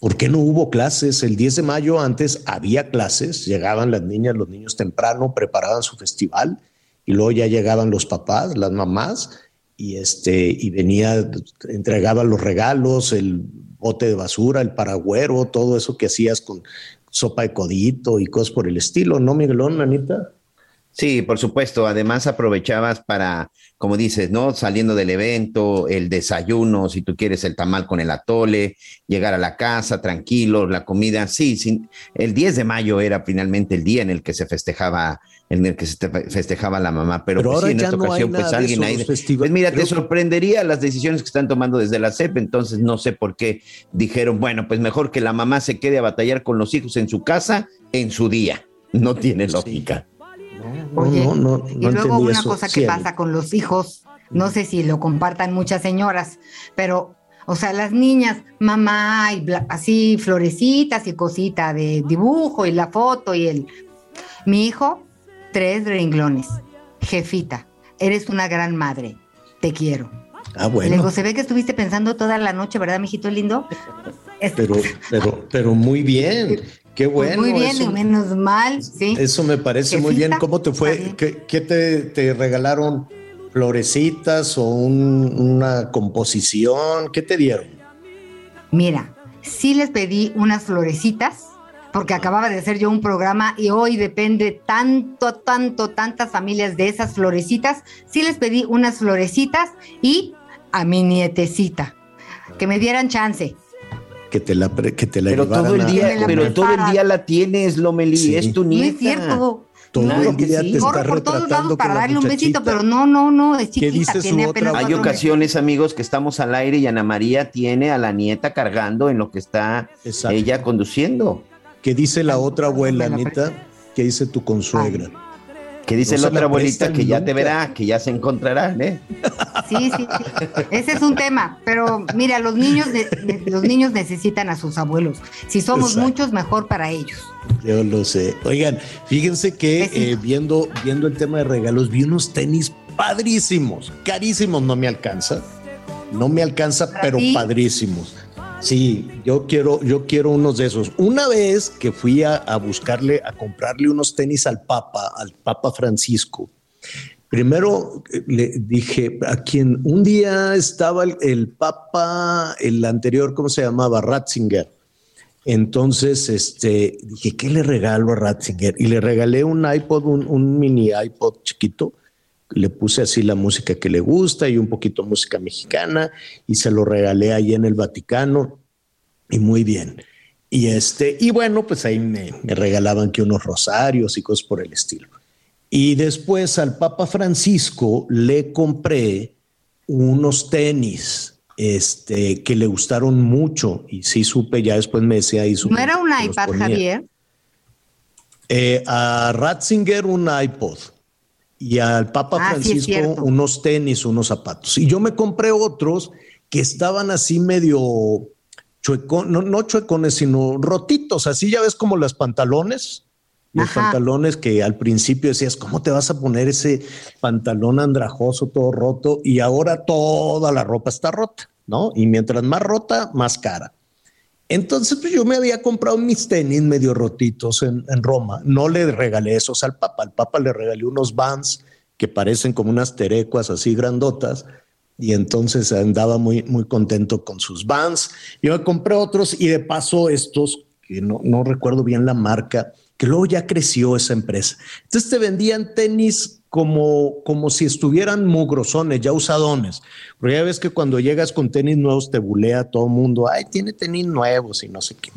Speaker 5: ¿Por qué no hubo clases? El 10 de mayo antes había clases, llegaban las niñas, los niños temprano, preparaban su festival y luego ya llegaban los papás, las mamás y este y venía entregaban los regalos, el bote de basura, el paragüero, todo eso que hacías con sopa de codito y cosas por el estilo, ¿no, Miguelón, Anita?
Speaker 8: Sí, por supuesto. Además aprovechabas para, como dices, ¿no? Saliendo del evento, el desayuno, si tú quieres el tamal con el atole, llegar a la casa tranquilo, la comida. Sí, sí. El 10 de mayo era finalmente el día en el que se festejaba, en el que se te- festejaba la mamá. Pero,
Speaker 5: Pero
Speaker 8: pues
Speaker 5: ahora
Speaker 8: sí, en
Speaker 5: ya
Speaker 8: esta
Speaker 5: no
Speaker 8: ocasión, pues alguien ahí. Pues mira, te sorprendería las decisiones que están tomando desde la CEP. Entonces no sé por qué dijeron, bueno, pues mejor que la mamá se quede a batallar con los hijos en su casa en su día. No tiene lógica.
Speaker 7: Oye,
Speaker 5: no, no, no
Speaker 7: y luego una
Speaker 5: eso.
Speaker 7: cosa que
Speaker 5: Sí,
Speaker 7: pasa con los hijos, no sé si lo compartan muchas señoras, pero, o sea, las niñas, mamá, y bla- así florecitas y cosita de dibujo y la foto y el... Mi hijo, tres renglones. Jefita, eres una gran madre, te quiero.
Speaker 5: Ah,
Speaker 7: Le
Speaker 5: bueno.
Speaker 7: digo, se ve que estuviste pensando toda la noche, ¿verdad, mijito lindo?
Speaker 5: Pero, pero, pero muy bien. Qué
Speaker 7: pues
Speaker 5: bueno.
Speaker 7: muy bien,
Speaker 5: eso,
Speaker 7: menos mal, sí.
Speaker 5: eso me parece muy bien. ¿Cómo te fue? ¿Qué, qué te, te regalaron? ¿Florecitas o un- una composición? ¿Qué te dieron?
Speaker 7: Mira, sí les pedí unas florecitas, porque acababa de hacer yo un programa y hoy depende tanto, tanto, tantas familias de esas florecitas. Sí les pedí unas florecitas y a mi nietecita, que me dieran chance.
Speaker 5: Que te la, que te la
Speaker 8: Pero todo el día, pero todo el día la tienes, Lomeli,
Speaker 5: Sí.
Speaker 8: es tu
Speaker 7: No
Speaker 8: nieta.
Speaker 7: es cierto.
Speaker 5: Todo
Speaker 7: No,
Speaker 5: el día
Speaker 7: sí.
Speaker 5: te
Speaker 7: Corro
Speaker 5: está
Speaker 7: por todos
Speaker 5: retratando
Speaker 7: lados para darle un besito, pero no, no, no, es chiquita, tiene apenas
Speaker 8: Hay
Speaker 7: meses.
Speaker 8: ocasiones, amigos, que estamos al aire y Ana María tiene a la nieta cargando en lo que está
Speaker 5: Exacto.
Speaker 8: ella conduciendo.
Speaker 5: ¿Qué dice la otra abuela,
Speaker 7: la
Speaker 5: Anita? ¿Qué dice tu consuegra?
Speaker 8: Que dice
Speaker 5: No
Speaker 8: la otra abuelita que ya te verá, que ya se encontrarán, ¿eh?
Speaker 7: Sí, sí, sí. Ese es un tema. Pero mira, los niños, los niños necesitan a sus abuelos. Si somos
Speaker 5: Exacto.
Speaker 7: muchos, mejor para ellos.
Speaker 5: Yo lo sé. Oigan, fíjense que eh, viendo, viendo el tema de regalos, vi unos tenis padrísimos, carísimos, no me alcanza. No me alcanza, pero
Speaker 7: ti?
Speaker 5: padrísimos. Sí, yo quiero, yo quiero unos de esos. Una vez que fui a, buscarle, a comprarle unos tenis al Papa, al Papa Francisco, primero eh, le dije a quien un día estaba el, Papa, el anterior, ¿cómo se llamaba? Ratzinger. Entonces, este, dije, ¿qué le regalo a Ratzinger? Y le regalé un iPod, un mini iPod chiquito. Le puse así la música que le gusta y un poquito música mexicana y se lo regalé ahí en el Vaticano y muy bien. Y este, y bueno, pues ahí me, me regalaban que unos rosarios y cosas por el estilo. Y después al Papa Francisco le compré unos tenis este, que le gustaron mucho y sí supe, ya después me decía ahí
Speaker 7: ¿No era un iPad, Javier?
Speaker 5: Eh, a Ratzinger un iPod y al Papa
Speaker 7: Ah,
Speaker 5: Francisco unos tenis, unos zapatos. Y yo me compré otros que estaban así medio chuecón, no, no chuecones, sino rotitos, así ya ves como los pantalones. Los
Speaker 7: Ajá.
Speaker 5: pantalones que al principio decías, ¿cómo te vas a poner ese pantalón andrajoso todo roto? Y ahora toda la ropa está rota, ¿no? Y mientras más rota, más cara. Entonces, pues yo me había comprado mis tenis medio rotitos en, Roma. No le regalé esos al Papa. Al Papa le regalé unos Vans que parecen como unas terecuas así grandotas, y entonces andaba muy, muy contento con sus Vans. Yo me compré otros y de paso estos, que no, no recuerdo bien la marca, que luego ya creció esa empresa. Entonces te vendían tenis como, como si estuvieran mugrosones, ya usadones. Porque ya ves que cuando llegas con tenis nuevos te bulea todo el mundo, ay, tiene tenis nuevos y no sé qué.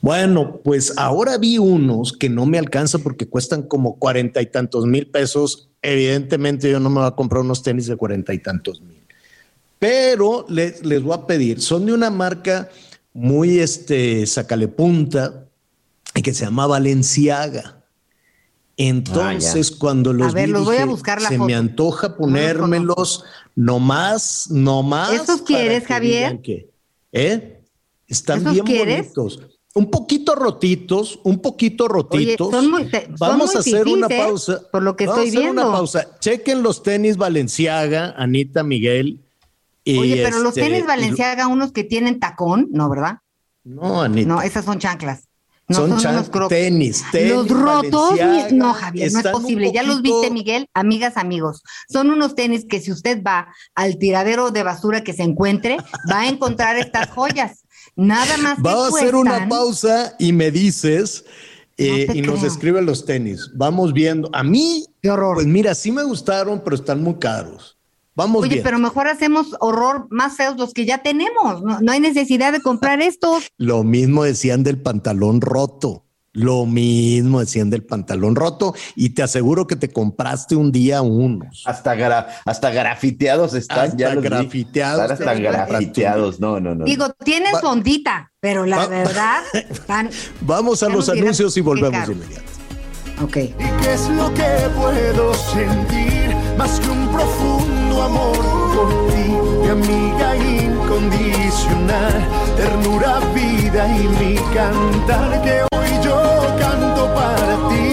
Speaker 5: Bueno, pues ahora vi unos que no me alcanzan porque cuestan como cuarenta y tantos mil pesos. Evidentemente yo no me voy a comprar unos tenis de cuarenta y tantos mil. Pero les, les voy a pedir, son de una marca muy este, sacale punta, y que se llama Valenciaga. Entonces,
Speaker 7: Ah,
Speaker 5: cuando los
Speaker 7: A ver,
Speaker 5: vi,
Speaker 7: los voy a buscar la
Speaker 5: se
Speaker 7: foto.
Speaker 5: me antoja ponérmelos nomás, nomás.
Speaker 7: ¿Esos
Speaker 5: para
Speaker 7: quieres,
Speaker 5: que
Speaker 7: Javier?
Speaker 5: que- ¿Eh? Están
Speaker 7: ¿Esos
Speaker 5: bien
Speaker 7: quieres?
Speaker 5: bonitos. Un poquito rotitos, un poquito
Speaker 7: Oye,
Speaker 5: rotitos.
Speaker 7: son muy, te- son
Speaker 5: Vamos
Speaker 7: muy
Speaker 5: a hacer una
Speaker 7: ¿eh?
Speaker 5: pausa.
Speaker 7: Por lo que
Speaker 5: Vamos
Speaker 7: estoy
Speaker 5: a hacer
Speaker 7: viendo.
Speaker 5: una pausa. Chequen los tenis Valenciaga, Anita Miguel. y
Speaker 7: Oye, pero los
Speaker 5: este,
Speaker 7: tenis Valenciaga, unos que tienen tacón, ¿no, verdad?
Speaker 5: No, Anita.
Speaker 7: No, esas son chanclas. No,
Speaker 5: son
Speaker 7: son
Speaker 5: chan-
Speaker 7: unos crocs.
Speaker 5: tenis, tenis.
Speaker 7: Los rotos, no, Javier, no es posible. ¿Ya los viste, Miguel? Amigas, amigos. Son unos tenis que si usted va al tiradero de basura que se encuentre, va a encontrar estas joyas. Nada más que
Speaker 5: Vamos a hacer una pausa y me dices eh, y nos
Speaker 7: creo.
Speaker 5: escriben los tenis. Vamos viendo. A mí, pues mira, sí me gustaron, pero están muy caros. Vamos
Speaker 7: Oye,
Speaker 5: bien.
Speaker 7: pero mejor hacemos horror más feos los que ya tenemos. No, no hay necesidad de comprar estos.
Speaker 5: Lo mismo decían del pantalón roto. Lo mismo decían del pantalón roto y te aseguro que te compraste un día unos.
Speaker 8: Hasta, gra- hasta grafiteados están. ya los
Speaker 5: grafiteados.
Speaker 8: Están hasta grafiteados. No, no, no.
Speaker 7: Digo, tienen
Speaker 5: Va-
Speaker 7: sondita, pero la
Speaker 5: Va-
Speaker 7: verdad, están.
Speaker 5: Vamos a los anuncios y volvemos de inmediato.
Speaker 7: Ok.
Speaker 4: ¿Y qué es lo que puedo sentir más que un profundo amor por ti? Mi amiga incondicional, ternura, vida y mi cantar que hoy yo canto para ti,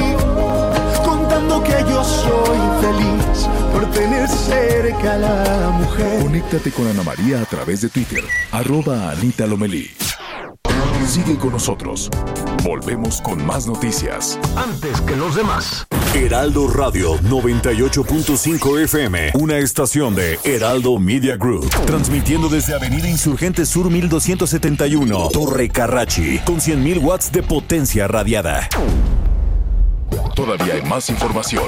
Speaker 4: contando que yo soy feliz por tener cerca a la mujer.
Speaker 3: Conéctate con Ana María a través de Twitter, arroba Anita Lomelí. Sigue con nosotros. Volvemos con más noticias.
Speaker 2: Antes que los demás.
Speaker 16: Heraldo Radio 98.5 FM, una estación de Heraldo Media Group, transmitiendo desde Avenida Insurgente Sur 1271, Torre Carrachi, con 100.000 watts de potencia radiada.
Speaker 3: Todavía hay más información.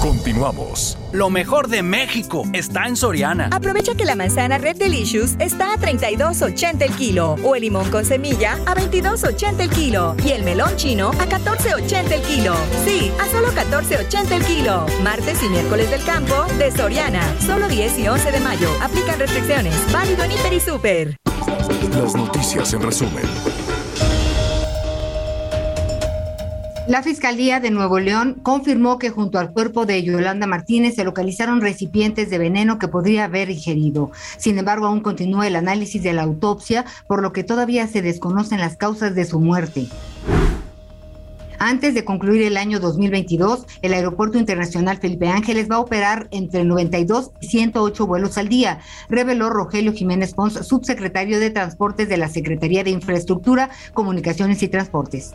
Speaker 3: Continuamos.
Speaker 17: Lo mejor de México está en Soriana.
Speaker 9: Aprovecha que la manzana Red Delicious está a 32.80 el kilo o el limón con semilla a 22.80 el kilo y el melón chino a 14.80 el kilo. Sí, a solo 14.80 el kilo. Martes y miércoles del campo de Soriana. Solo 10 y 11 de mayo. Aplican restricciones. Válido en Hiper y Super.
Speaker 3: Las noticias en resumen.
Speaker 7: La Fiscalía de Nuevo León confirmó que junto al cuerpo de Yolanda Martínez se localizaron recipientes de veneno que podría haber ingerido. Sin embargo, aún continúa el análisis de la autopsia, por lo que todavía se desconocen las causas de su muerte. Antes de concluir el año 2022, el Aeropuerto Internacional Felipe Ángeles va a operar entre 92 y 108 vuelos al día, reveló Rogelio Jiménez Pons, subsecretario de Transportes de la Secretaría de Infraestructura, Comunicaciones y Transportes.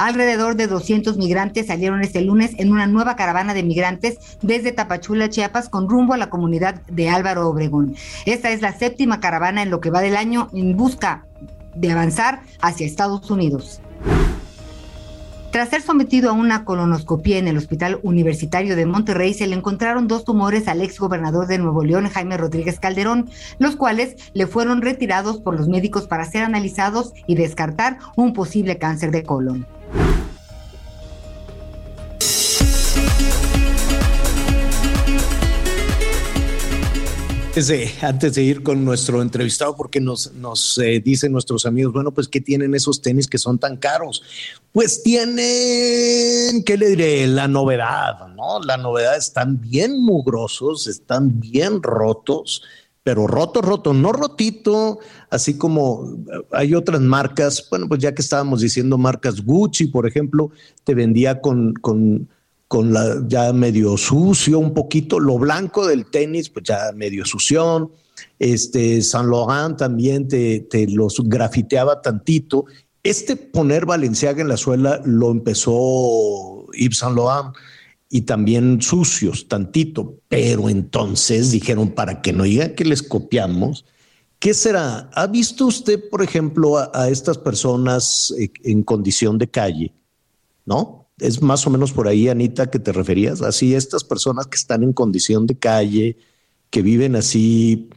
Speaker 7: Alrededor de 200 migrantes salieron este lunes en una nueva caravana de migrantes desde Tapachula, Chiapas, con rumbo a la comunidad de Álvaro Obregón. Esta es la séptima caravana en lo que va del año en busca de avanzar hacia Estados Unidos. Tras ser sometido a una colonoscopia en el Hospital Universitario de Monterrey, se le encontraron dos tumores al ex gobernador de Nuevo León, Jaime Rodríguez Calderón, los cuales le fueron retirados por los médicos para ser analizados y descartar un posible cáncer de colon.
Speaker 5: De, antes de ir con nuestro entrevistado, porque nos, nos eh, dicen nuestros amigos, bueno, pues, ¿qué tienen esos tenis que son tan caros? Pues tienen, ¿qué le diré? La novedad, ¿no? La novedad están bien mugrosos, están bien rotos, pero rotos, rotos, no rotito, así como hay otras marcas, bueno, pues ya que estábamos diciendo marcas Gucci, por ejemplo, te vendía con, con con la ya medio sucio un poquito, lo blanco del tenis, pues ya medio sución. Este Saint Laurent también te, te los grafiteaba tantito. Este poner Valenciaga en la suela lo empezó Yves Saint Laurent y también sucios, tantito. Pero entonces dijeron, para que no diga que les copiamos, ¿qué será? ¿Ha visto usted, por ejemplo, a, a estas personas eh, en condición de calle? ¿No? Es más o menos por ahí, Anita, que te referías. Así, estas personas que están en condición de calle, que viven así,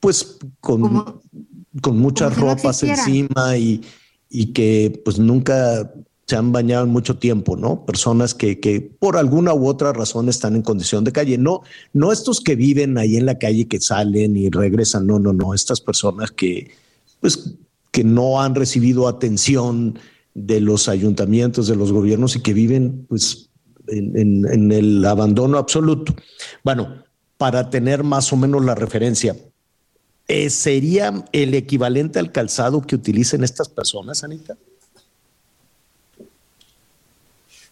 Speaker 5: pues con, con muchas
Speaker 7: no
Speaker 5: ropas encima y, y que pues nunca se han bañado en mucho tiempo, ¿no? Personas que, que por alguna u otra razón están en condición de calle. No, no estos que viven ahí en la calle, que salen y regresan, no, no, no. Estas personas que, pues, que no han recibido atención de los ayuntamientos, de los gobiernos y que viven, pues, en, el abandono absoluto. Bueno, para tener más o menos la referencia, eh, ¿sería el equivalente al calzado que utilicen estas personas, Anita?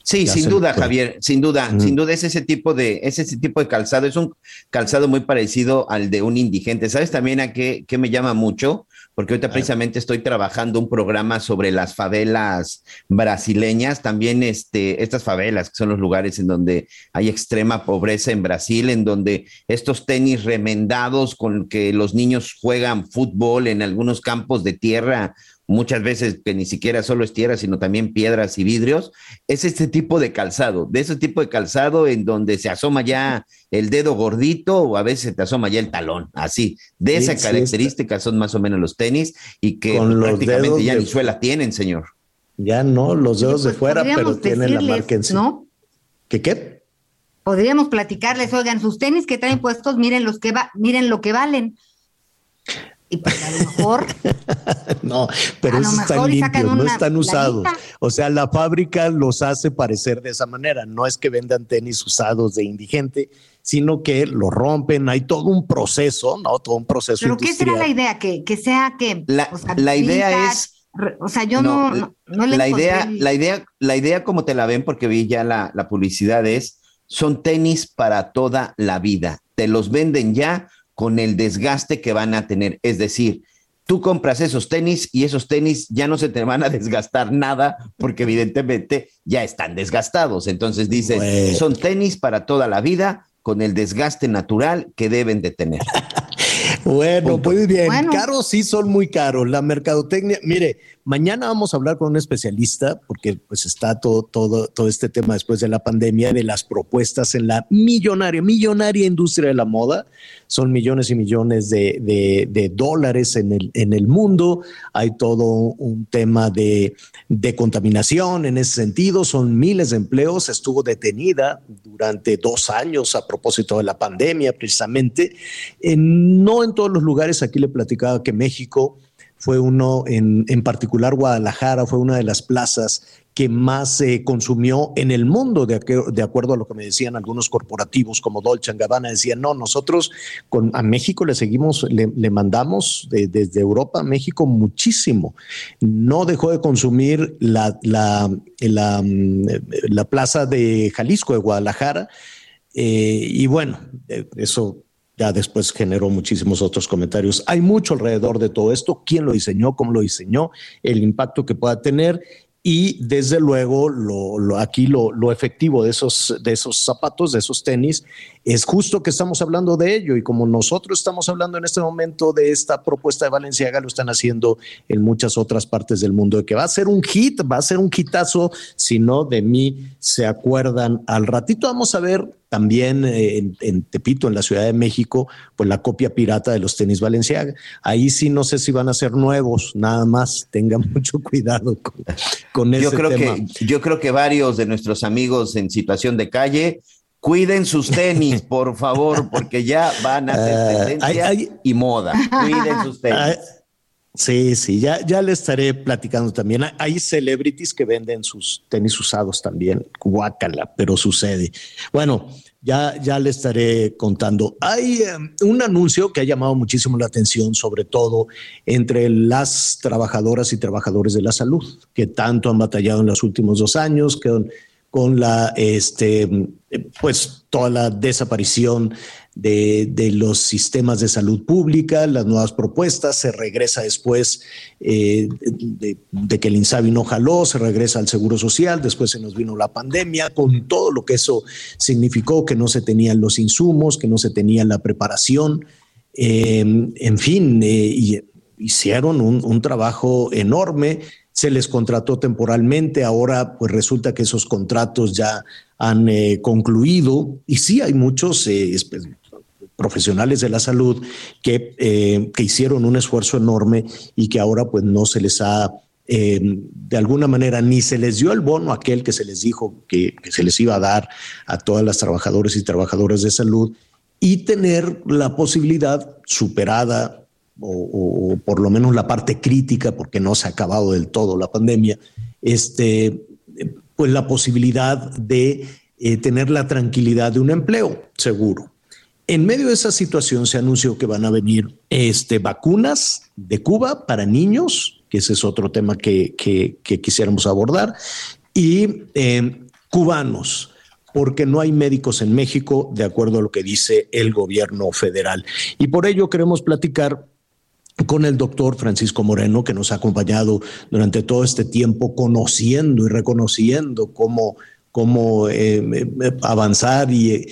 Speaker 8: Sí, sin duda,
Speaker 5: fue.
Speaker 8: Javier, sin duda, sin duda es ese tipo de, es ese tipo de calzado, es un calzado muy parecido al de un indigente. ¿Sabes también a qué, qué me llama mucho? Porque ahorita precisamente estoy trabajando un programa sobre las favelas brasileñas, también este, estas favelas, que son los lugares en donde hay extrema pobreza en Brasil, en donde estos tenis remendados con que los niños juegan fútbol en algunos campos de tierra, muchas veces que ni siquiera solo es tierra, sino también piedras y vidrios, es este tipo de calzado, de ese tipo de calzado en donde se asoma ya el dedo gordito o a veces se te asoma ya el talón, así. De esa
Speaker 5: sí,
Speaker 8: característica son más o menos los tenis y que
Speaker 5: Con
Speaker 8: prácticamente ya
Speaker 5: de-
Speaker 8: ni suela tienen, señor.
Speaker 5: Ya no, los dedos de fuera, pero tienen la marca en sí.
Speaker 7: ¿no?
Speaker 5: ¿Qué qué?
Speaker 7: Podríamos platicarles, oigan, sus tenis que traen puestos, miren los que va, miren lo que valen. Y pues a lo mejor
Speaker 5: No, pero
Speaker 7: A lo
Speaker 5: esos
Speaker 7: mejor
Speaker 5: están limpios, no están usados. O sea, la fábrica los hace parecer de esa manera. No es que vendan tenis usados de indigente, sino que lo rompen. Hay todo un proceso, ¿no? Todo un proceso
Speaker 7: Pero ¿qué será la idea? Que, que sea que.
Speaker 8: La,
Speaker 7: o sea,
Speaker 8: la idea
Speaker 7: vintage,
Speaker 8: es
Speaker 7: O sea, yo no, no, no le
Speaker 8: la idea,
Speaker 7: el-
Speaker 8: la idea, la idea como te la ven, porque vi ya la, la publicidad es, son tenis para toda la vida. Te los venden ya con el desgaste que van a tener. Es decir, tú compras esos tenis y esos tenis ya no se te van a desgastar nada porque evidentemente ya están desgastados. Entonces dices,
Speaker 5: Bueno.
Speaker 8: son tenis para toda la vida con el desgaste natural que deben de tener.
Speaker 5: Bueno, muy bien.
Speaker 7: Bueno.
Speaker 5: Caros sí son muy caros. La mercadotecnia, mire, mañana vamos a hablar con un especialista porque pues está todo, todo, todo este tema después de la pandemia de las propuestas en la millonaria, millonaria industria de la moda. Son millones y millones de, de- dólares en el, en el mundo. Hay todo un tema de, de contaminación en ese sentido. Son miles de empleos. Estuvo detenida durante dos años a propósito de la pandemia, precisamente. En- no en todos los lugares, aquí le platicaba que México fue uno, en, en particular Guadalajara, fue una de las plazas que más se consumió en el mundo, de, de acuerdo a lo que me decían algunos corporativos como Dolce Gabbana, decían, no, nosotros con, a México le seguimos, le, le mandamos de- desde Europa a México muchísimo. No dejó de consumir la, la, la, mm, la plaza de Jalisco, de Guadalajara, eh, y bueno, eh, eso después generó muchísimos otros comentarios. Hay mucho alrededor de todo esto, quién lo diseñó, cómo lo diseñó, el impacto que pueda tener y desde luego aquí lo, lo efectivo de esos, de esos zapatos, de esos tenis, es justo que estamos hablando de ello y como nosotros estamos hablando en este momento de esta propuesta de Valenciaga, lo están haciendo en muchas otras partes del mundo, de que va a ser un hit, va a ser un hitazo, si no de mí se acuerdan. Al ratito vamos a ver también eh, en, en Tepito, en la Ciudad de México, pues la copia pirata de los tenis Valenciaga. Ahí sí no sé si van a ser nuevos, nada más, tengan mucho cuidado con, con ese
Speaker 8: Yo creo,
Speaker 5: tema.
Speaker 8: que, yo creo que varios de nuestros amigos en situación de calle cuiden sus tenis, por favor, porque ya van a ser
Speaker 5: Ah,
Speaker 8: tendencia
Speaker 5: hay- hay-
Speaker 8: y moda. Cuiden sus tenis.
Speaker 5: Ah, Sí, sí, ya, ya le estaré platicando también. Hay- celebrities que venden sus tenis usados también, guácala, pero sucede. Bueno, ya, ya le estaré contando. Hay eh, un anuncio que ha llamado muchísimo la atención, sobre todo entre las trabajadoras y trabajadores de la salud, que tanto han batallado en los últimos dos años, que con la, este, pues toda la desaparición de, de, los sistemas de salud pública, las nuevas propuestas, se regresa después eh, de, que el INSABI no jaló, se regresa al Seguro Social, después se nos vino la pandemia, con todo lo que eso significó, que no se tenían los insumos, que no se tenía la preparación, eh, en fin, eh, hicieron un, un trabajo enorme se les contrató temporalmente, ahora pues resulta que esos contratos ya han eh, concluido. Y sí hay muchos eh, profesionales de la salud que, eh, que, hicieron un esfuerzo enorme y que ahora pues no se les ha de alguna manera ni se les dio el bono aquel que se les dijo que, que se les iba a dar a todas las trabajadores y trabajadoras de salud. Y tener la posibilidad superada o, por lo menos la parte crítica, porque no se ha acabado del todo la pandemia, este, pues la posibilidad de eh, tener la tranquilidad de un empleo seguro. En medio de esa situación se anunció que van a venir este, vacunas de Cuba para niños, que ese es otro tema que, que, quisiéramos abordar, y eh, cubanos porque no hay médicos en México, de acuerdo a lo que dice el gobierno federal. Y por ello queremos platicar con el doctor Francisco Moreno, que nos ha acompañado durante todo este tiempo, conociendo y reconociendo cómo, cómo eh, eh, avanzar y,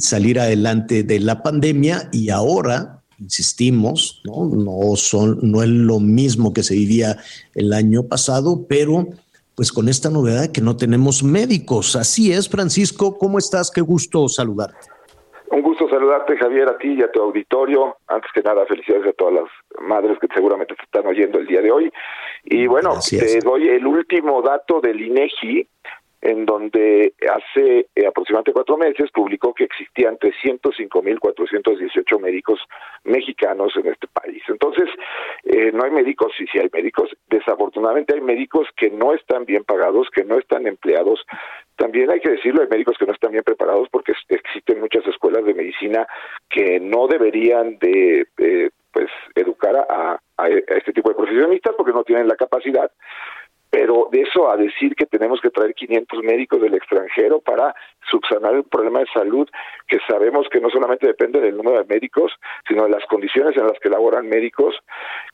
Speaker 5: salir adelante de la pandemia. Y ahora, insistimos, ¿no? No, son, no es lo mismo que se vivía el año pasado, pero pues con esta novedad que no tenemos médicos. Así es, Francisco, ¿cómo estás? Qué gusto saludarte.
Speaker 18: Saludarte, Javier, a ti y a tu auditorio. Antes que nada, felicidades a todas las madres que seguramente te están oyendo el día de hoy. Y bueno, te doy el último dato del INEGI en donde hace eh, aproximadamente cuatro meses publicó que existían 305.418 médicos mexicanos en este país. Entonces, eh, no hay médicos, sí, sí hay médicos. Desafortunadamente hay médicos que no están bien pagados, que no están empleados. También hay que decirlo, hay médicos que no están bien preparados porque existen muchas escuelas de medicina que no deberían de eh, pues educar a, a este tipo de profesionistas porque no tienen la capacidad. Pero de eso a decir que tenemos que traer 500 médicos del extranjero para subsanar el problema de salud, que sabemos que no solamente depende del número de médicos, sino de las condiciones en las que laboran médicos,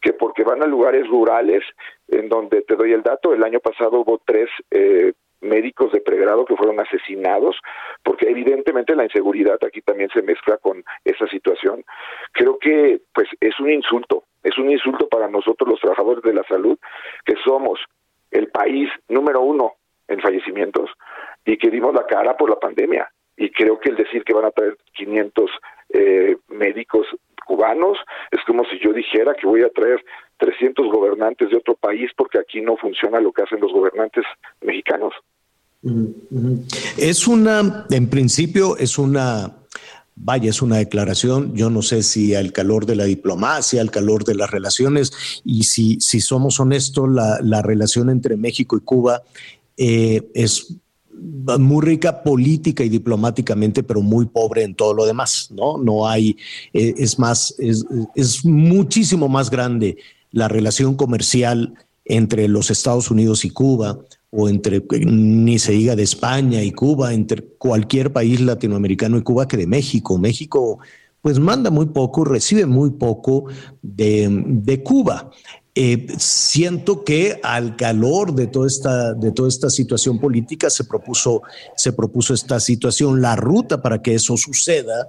Speaker 18: que porque van a lugares rurales, en donde te doy el dato, el año pasado hubo tres eh, médicos de pregrado que fueron asesinados, porque evidentemente la inseguridad aquí también se mezcla con esa situación. Creo que pues es un insulto, es un insulto para nosotros los trabajadores de la salud, que somos el país número uno en fallecimientos y que dimos la cara por la pandemia. Y creo que el decir que van a traer 500 eh, médicos cubanos es como si yo dijera que voy a traer 300 gobernantes de otro país porque aquí no funciona lo que hacen los gobernantes mexicanos.
Speaker 5: Es una, en principio, es una vaya, es una declaración, yo no sé si al calor de la diplomacia, al calor de las relaciones, y si, si somos honestos, la, la relación entre México y Cuba eh, es muy rica política y diplomáticamente, pero muy pobre en todo lo demás, ¿no? No hay, eh, es más, es, es muchísimo más grande la relación comercial entre los Estados Unidos y Cuba, o entre, ni se diga de España y Cuba, entre cualquier país latinoamericano y Cuba que de México. México pues manda muy poco, recibe muy poco de, Cuba. Eh, siento que al calor de toda esta, de toda esta situación política se propuso, se propuso esta situación, la ruta para que eso suceda,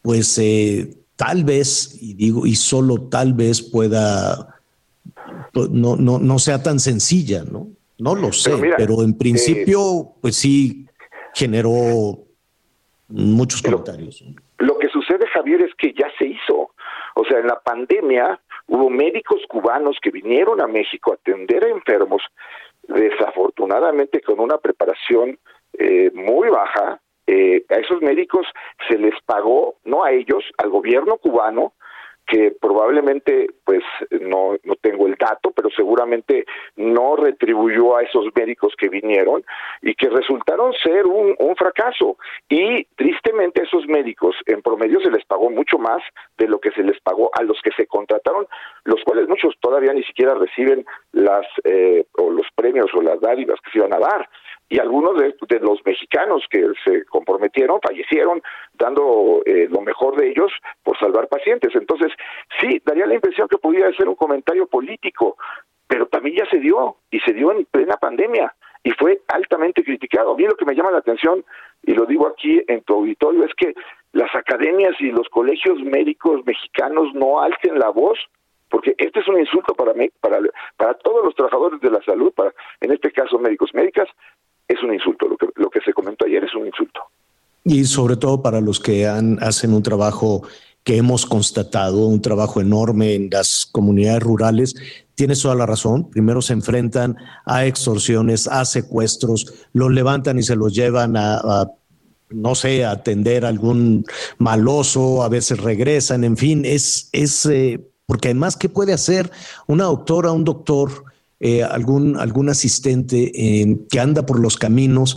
Speaker 5: pues eh, tal vez, y digo, y solo tal vez pueda, pues, no, no, no sea tan sencilla, ¿no? No lo sé, pero, en principio, pues sí generó muchos comentarios.
Speaker 18: Lo, que sucede, Javier, es que ya se hizo. O sea, en la pandemia hubo médicos cubanos que vinieron a México a atender a enfermos, desafortunadamente con una preparación eh, muy baja. Eh, a esos médicos se les pagó, no a ellos, al gobierno cubano, que probablemente, pues no, no tengo el dato, pero seguramente no retribuyó a esos médicos que vinieron y que resultaron ser un, un fracaso. Y tristemente esos médicos en promedio se les pagó mucho más de lo que se les pagó a los que se contrataron, los cuales muchos todavía ni siquiera reciben las eh, o los premios o las dádivas que se iban a dar y algunos de, los mexicanos que se comprometieron fallecieron dando eh, lo mejor de ellos por salvar pacientes. Entonces, sí, daría la impresión que podría ser un comentario político, pero también ya se dio y se dio en plena pandemia y fue altamente criticado. A mí lo que me llama la atención, y lo digo aquí en tu auditorio, es que las academias y los colegios médicos mexicanos no alcen la voz porque este es un insulto para para, para todos los trabajadores de la salud, para en este caso médicos médicas, es un insulto. Lo que, lo que se comentó ayer es un insulto.
Speaker 5: Y sobre todo para los que han, hacen un trabajo que hemos constatado, un trabajo enorme en las comunidades rurales, tienes toda la razón. Primero se enfrentan a extorsiones, a secuestros, los levantan y se los llevan a, no sé, a atender a algún maloso, a veces regresan, en fin, es, es eh, porque además, ¿qué puede hacer una doctora, un doctor, eh, algún, algún asistente eh, que anda por los caminos?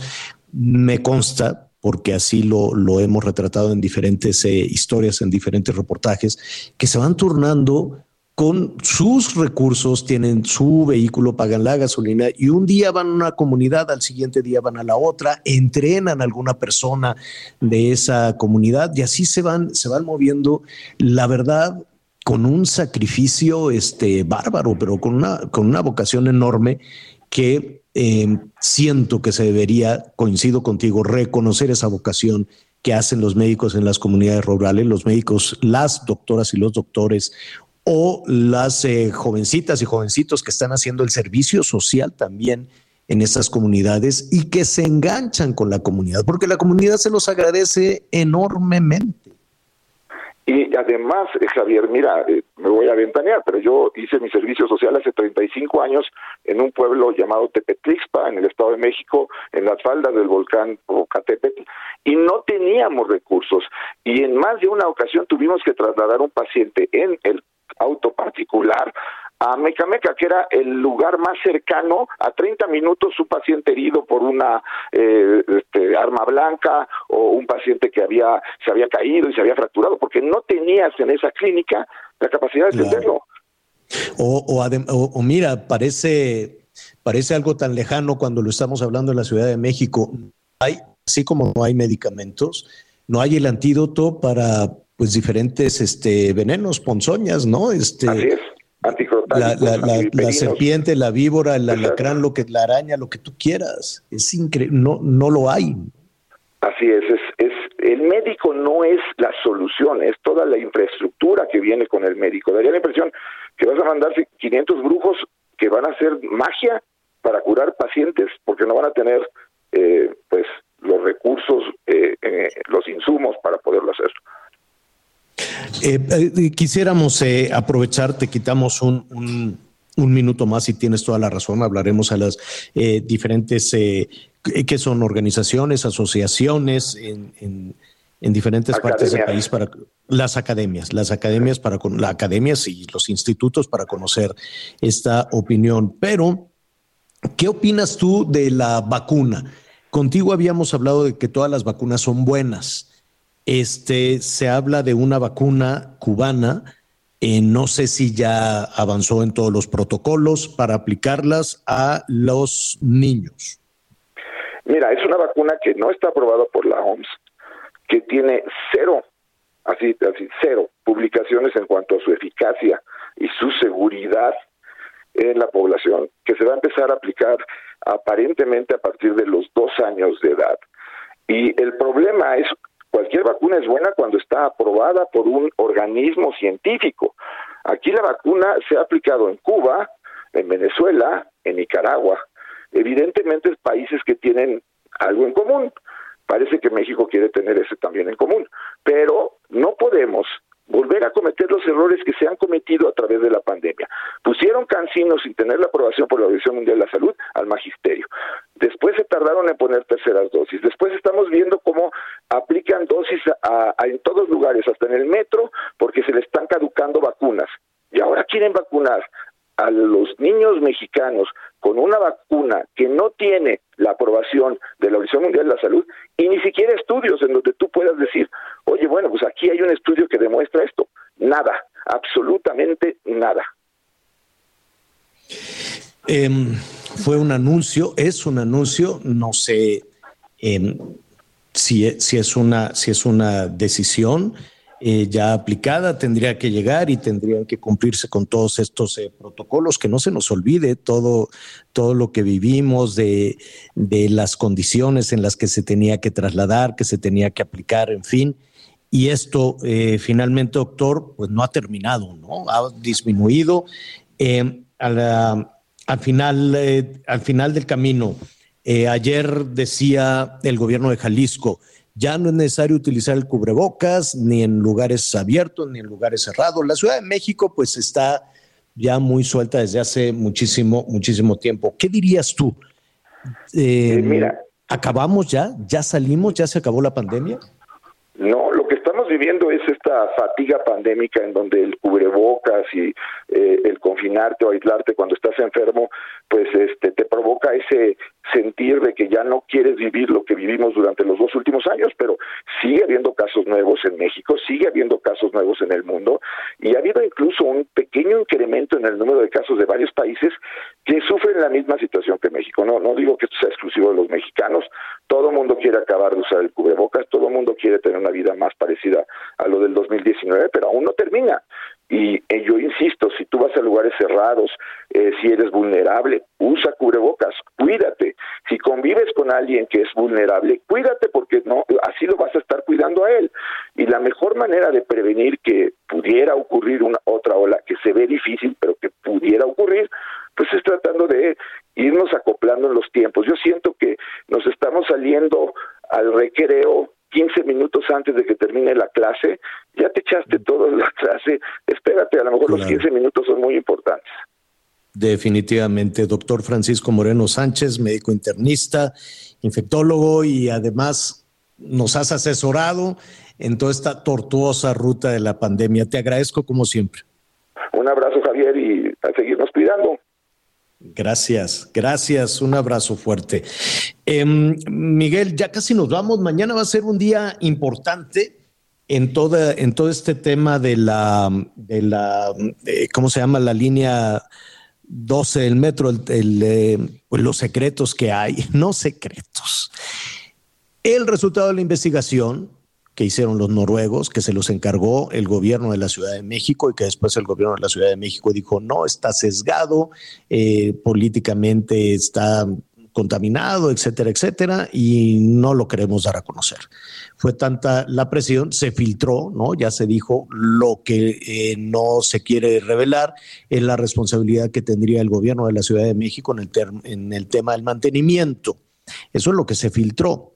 Speaker 5: Me consta, porque así lo, lo hemos retratado en diferentes eh, historias, en diferentes reportajes, que se van turnando con sus recursos, tienen su vehículo, pagan la gasolina y un día van a una comunidad, al siguiente día van a la otra, entrenan a alguna persona de esa comunidad y así se van, se van moviendo. La verdad, con un sacrificio este, bárbaro, pero con una, con una vocación enorme que em, siento que se debería, coincido contigo, reconocer esa vocación que hacen los médicos en las comunidades rurales, los médicos, las doctoras y los doctores, o las eh, jovencitas y jovencitos que están haciendo el servicio social también en esas comunidades y que se enganchan con la comunidad, porque la comunidad se los agradece enormemente.
Speaker 18: Y además, eh, Javier, mira, eh, me voy a ventanear, pero yo hice mi servicio social hace 35 años en un pueblo llamado Tepetlixpa, en el Estado de México, en las faldas del volcán Ocatepetl, y no teníamos recursos. Y en más de una ocasión tuvimos que trasladar un paciente en el auto particular a Mecameca, que era el lugar más cercano, a 30 minutos un paciente herido por una eh, este, arma blanca o un paciente que había se había caído y se había fracturado, porque no tenías en esa clínica la capacidad de atenderlo.
Speaker 5: O, o, o, mira, parece, parece algo tan lejano cuando lo estamos hablando en la Ciudad de México. Hay, así como no hay medicamentos, no hay el antídoto para pues diferentes este venenos, ponzoñas, ¿no? Este,
Speaker 18: Así es
Speaker 5: la, la, serpiente, la víbora, el alacrán, lo que, la araña, lo que tú quieras. Es increíble, no, no lo hay.
Speaker 18: Así es, es, es, el médico no es la solución, es toda la infraestructura que viene con el médico. Daría la impresión que vas a mandarse 500 brujos que van a hacer magia para curar pacientes porque no van a tener eh, pues los recursos, eh, eh, los insumos para poderlo hacer.
Speaker 5: Eh, eh, quisiéramos eh, aprovechar, te quitamos un, un, minuto más y tienes toda la razón. Hablaremos a las diferentes, que son organizaciones, asociaciones en, en, diferentes partes del país para las academias, las academias para con las academias y los institutos para conocer esta opinión. Pero, ¿qué opinas tú de la vacuna? Contigo habíamos hablado de que todas las vacunas son buenas. Este, se habla de una vacuna cubana. Eh, no sé si ya avanzó en todos los protocolos para aplicarlas a los niños.
Speaker 18: Mira, es una vacuna que no está aprobada por la OMS, que tiene cero, así, así, cero publicaciones en cuanto a su eficacia y su seguridad en la población, que se va a empezar a aplicar aparentemente a partir de los dos años de edad. Y el problema es Cualquier vacuna es buena cuando está aprobada por un organismo científico. Aquí la vacuna se ha aplicado en Cuba, en Venezuela, en Nicaragua. Evidentemente países que tienen algo en común. Parece que México quiere tener ese también en común, pero no podemos volver a cometer los errores que se han cometido a través de la pandemia. Pusieron cansinos sin tener la aprobación por la Organización Mundial de la Salud al magisterio. Después se tardaron en poner terceras dosis. Después estamos viendo cómo dosis en todos lugares, hasta en el metro, porque se le están caducando vacunas. Y ahora quieren vacunar a los niños mexicanos con una vacuna que no tiene la aprobación de la Organización Mundial de la Salud y ni siquiera estudios en donde tú puedas decir, oye, bueno, pues aquí hay un estudio que demuestra esto. Nada, absolutamente nada.
Speaker 5: Em, fue un anuncio, es un anuncio, no sé em, si, si, es una, si es una decisión eh, ya aplicada, tendría que llegar y tendrían que cumplirse con todos estos eh, protocolos, que no se nos olvide todo, todo lo que vivimos, de, de las condiciones en las que se tenía que trasladar, que se tenía que aplicar, en fin. Y esto eh, finalmente, doctor, pues no ha terminado, ¿no? Ha disminuido. al, final, al final del camino, ayer decía el gobierno de Jalisco, ya no es necesario utilizar el cubrebocas ni en lugares abiertos ni en lugares cerrados. La Ciudad de México pues está ya muy suelta desde hace muchísimo, muchísimo tiempo. ¿Qué dirías tú? Eh, Mira, ¿Acabamos ya? ¿Ya salimos? ¿Ya se acabó la pandemia?
Speaker 18: No, lo que estamos viviendo es esta fatiga pandémica en donde el cubrebocas y eh, el confinarte o aislarte cuando estás enfermo, pues este te provoca ese sentir de que ya no quieres vivir lo que vivimos durante los dos últimos años, pero sigue habiendo casos nuevos en México, sigue habiendo casos nuevos en el mundo y ha habido incluso un pequeño incremento en el número de casos de varios países que sufren la misma situación que México. No, no digo que esto sea exclusivo de los mexicanos, todo el mundo quiere acabar de usar el cubrebocas, todo el mundo quiere tener una vida más parecida a lo del 2019, pero aún no termina. Y eh, yo insisto, si tú vas a lugares cerrados, eh, si eres vulnerable, usa cubrebocas, cuídate. Si convives con alguien que es vulnerable, cuídate porque no, así lo vas a estar cuidando a él. Y la mejor manera de prevenir que pudiera ocurrir una otra ola que se ve difícil, pero que pudiera ocurrir, pues es tratando de irnos acoplando en los tiempos. Yo siento que nos estamos saliendo al recreo 15 minutos antes de que termine la clase, ya te echaste toda la clase, espérate, a lo mejor los 15 minutos son muy importantes.
Speaker 5: Definitivamente, doctor Francisco Moreno Sánchez, médico internista, infectólogo y además nos has asesorado en toda esta tortuosa ruta de la pandemia. Te agradezco como siempre.
Speaker 18: Un abrazo, Javier, y a seguirnos cuidando.
Speaker 5: Gracias, gracias, un abrazo fuerte. Em, Miguel, ya casi nos vamos. Mañana va a ser un día importante en toda, en todo este tema de la, de la, ¿cómo se llama? La línea 12 del metro, eh, pues los secretos que hay, no secretos. El resultado de la investigación que hicieron los noruegos, que se los encargó el gobierno de la Ciudad de México y que después el gobierno de la Ciudad de México dijo, no, está sesgado, eh, políticamente está contaminado, etcétera, etcétera, y no lo queremos dar a conocer. Fue tanta la presión, se filtró, ¿no? Ya se dijo lo que eh, no se quiere revelar es la responsabilidad que tendría el gobierno de la Ciudad de México en el, en el tema del mantenimiento. Eso es lo que se filtró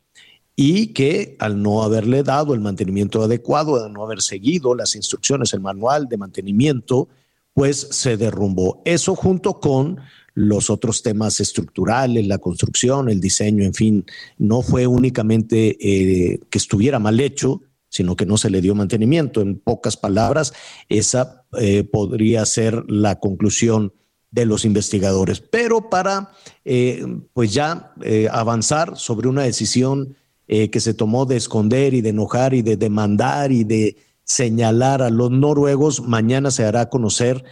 Speaker 5: y que al no haberle dado el mantenimiento adecuado, al no haber seguido las instrucciones, el manual de mantenimiento, pues se derrumbó. Eso junto con los otros temas estructurales, la construcción, el diseño, en fin, no fue únicamente eh, que estuviera mal hecho, sino que no se le dio mantenimiento. En pocas palabras, esa eh, podría ser la conclusión de los investigadores. Pero para, eh, pues ya avanzar sobre una decisión eh, que se tomó de esconder y de enojar y de demandar y de señalar a los noruegos, mañana se hará conocer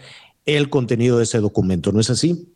Speaker 5: el contenido de ese documento, ¿no es así?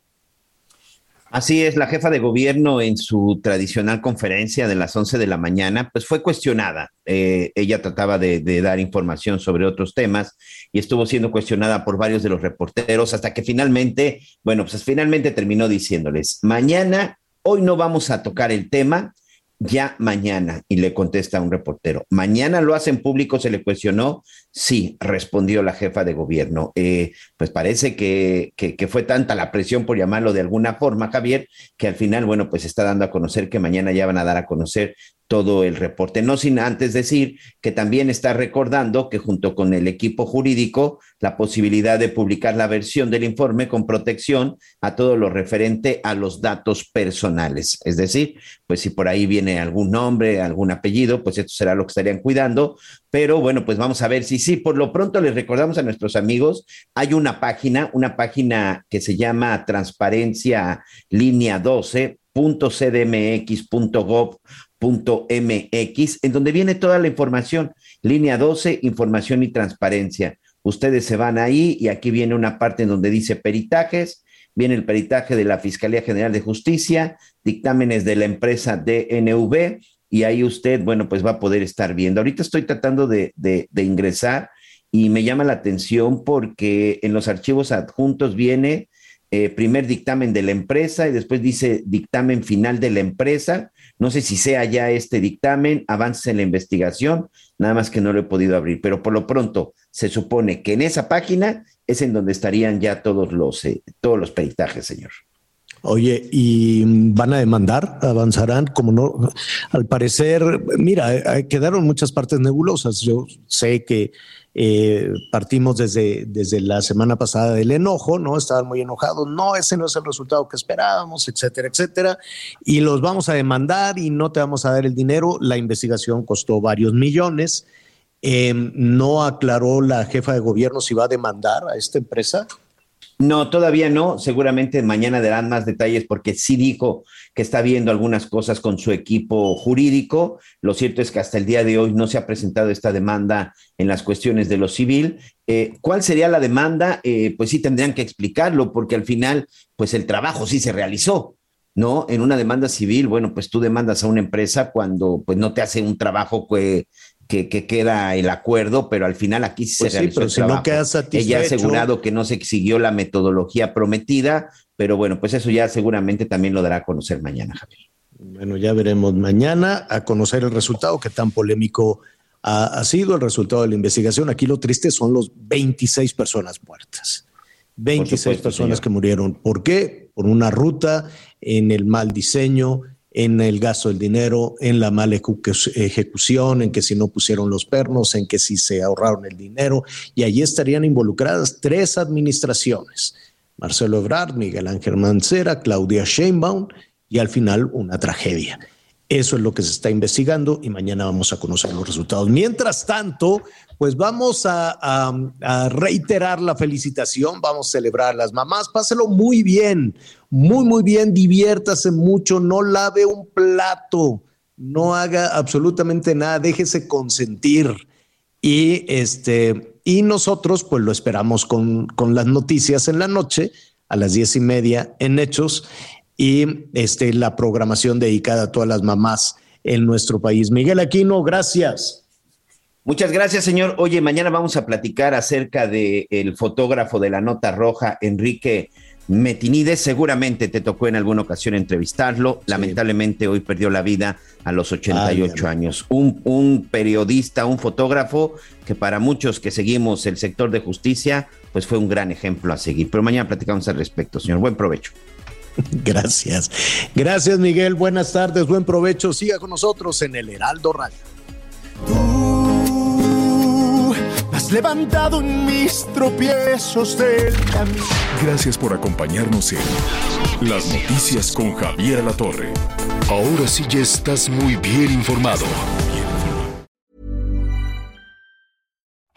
Speaker 8: Así es, la jefa de gobierno en su tradicional conferencia de las 11 de la mañana, pues fue cuestionada. Eh, ella trataba de, de, dar información sobre otros temas y estuvo siendo cuestionada por varios de los reporteros hasta que finalmente, bueno, pues finalmente terminó diciéndoles, mañana, hoy no vamos a tocar el tema, ya mañana. Y le contesta un reportero, ¿mañana lo hacen público? Se le cuestionó. Sí, respondió la jefa de gobierno. Eh, pues parece que, que, fue tanta la presión, por llamarlo de alguna forma, Javier, que al final, bueno, pues está dando a conocer que mañana ya van a dar a conocer todo el reporte. No sin antes decir que también está recordando que junto con el equipo jurídico, la posibilidad de publicar la versión del informe con protección a todo lo referente a los datos personales. Es decir, pues si por ahí viene algún nombre, algún apellido, pues esto será lo que estarían cuidando. Pero bueno, pues vamos a ver si sí. Por lo pronto les recordamos a nuestros amigos, hay una página, una página que se llama Transparencia Línea 12 .cdmx.gov.mx, en donde viene toda la información. Línea 12, información y transparencia. Ustedes se van ahí y aquí viene una parte en donde dice peritajes viene el peritaje de la Fiscalía General de Justicia, dictámenes de la empresa DNV, y ahí usted, bueno, pues va a poder estar viendo. Ahorita estoy tratando de, ingresar y me llama la atención porque en los archivos adjuntos viene eh, primer dictamen de la empresa y después dice dictamen final de la empresa. No sé si sea ya este dictamen, avances en la investigación, nada más que no lo he podido abrir, pero por lo pronto se supone que en esa página es en donde estarían ya todos los, eh, todos los peritajes, señor.
Speaker 5: Oye, ¿y van a demandar? ¿Avanzarán? Como no, al parecer, mira, eh, quedaron muchas partes nebulosas. Yo sé que eh, partimos desde, desde la semana pasada del enojo, ¿no? Estaban muy enojados, no, ese no es el resultado que esperábamos, etcétera, etcétera, y los vamos a demandar y no te vamos a dar el dinero. La investigación costó varios millones. Em, no aclaró la jefa de gobierno si va a demandar a esta empresa.
Speaker 8: No, todavía no. Seguramente mañana darán más detalles porque sí dijo que está viendo algunas cosas con su equipo jurídico. Lo cierto es que hasta el día de hoy no se ha presentado esta demanda en las cuestiones de lo civil. Eh, ¿Cuál sería la demanda? Eh, pues sí tendrían que explicarlo porque al final, pues el trabajo sí se realizó. ¿no? En una demanda civil, bueno, pues tú demandas a una empresa cuando pues no te hace un trabajo que, que, que, queda el acuerdo, pero al final aquí sí
Speaker 5: pues
Speaker 8: se realizó
Speaker 5: pero
Speaker 8: el
Speaker 5: si no quedas satisfecho-
Speaker 8: Ella ha asegurado que no se siguió la metodología prometida, pero bueno, pues eso ya seguramente también lo dará a conocer mañana, Javier.
Speaker 5: Bueno, ya veremos mañana a conocer el resultado que tan polémico ha, ha sido el resultado de la investigación. Aquí lo triste son los 26 personas muertas. 26
Speaker 8: supuesto,
Speaker 5: personas
Speaker 8: señor.
Speaker 5: que murieron. ¿Por qué? Por una ruta, en el mal diseño, en el gasto del dinero, en la mala ejecu- ejecución, en que si no pusieron los pernos, en que si se ahorraron el dinero. Y allí estarían involucradas tres administraciones. Marcelo Ebrard, Miguel Ángel Mancera, Claudia Sheinbaum y al final una tragedia. Eso es lo que se está investigando y mañana vamos a conocer los resultados. Mientras tanto, pues vamos a, reiterar la felicitación, vamos a celebrar a las mamás, páselo muy bien, muy, muy bien, diviértase mucho, no lave un plato, no haga absolutamente nada, déjese consentir. Y este, y nosotros pues lo esperamos con, con las noticias en la noche, a las diez y media en Hechos, y este, la programación dedicada a todas las mamás en nuestro país. Miguel Aquino, gracias.
Speaker 8: Muchas gracias, señor. Oye, mañana vamos a platicar acerca del el fotógrafo de la nota roja, Enrique Metinides. Seguramente te tocó en alguna ocasión entrevistarlo. Lamentablemente hoy perdió la vida a los 88 años. Un, un periodista, un fotógrafo que para muchos que seguimos el sector de justicia, pues fue un gran ejemplo a seguir. Pero mañana platicamos al respecto, señor. Buen provecho.
Speaker 5: Gracias. Gracias, Miguel. Buenas tardes, buen provecho. Siga con nosotros en el Heraldo Radio.
Speaker 4: Me has levantado en mis tropiezos del camino.
Speaker 3: Gracias por acompañarnos en Las Noticias con Javier Alatorre. Ahora sí ya estás muy bien informado.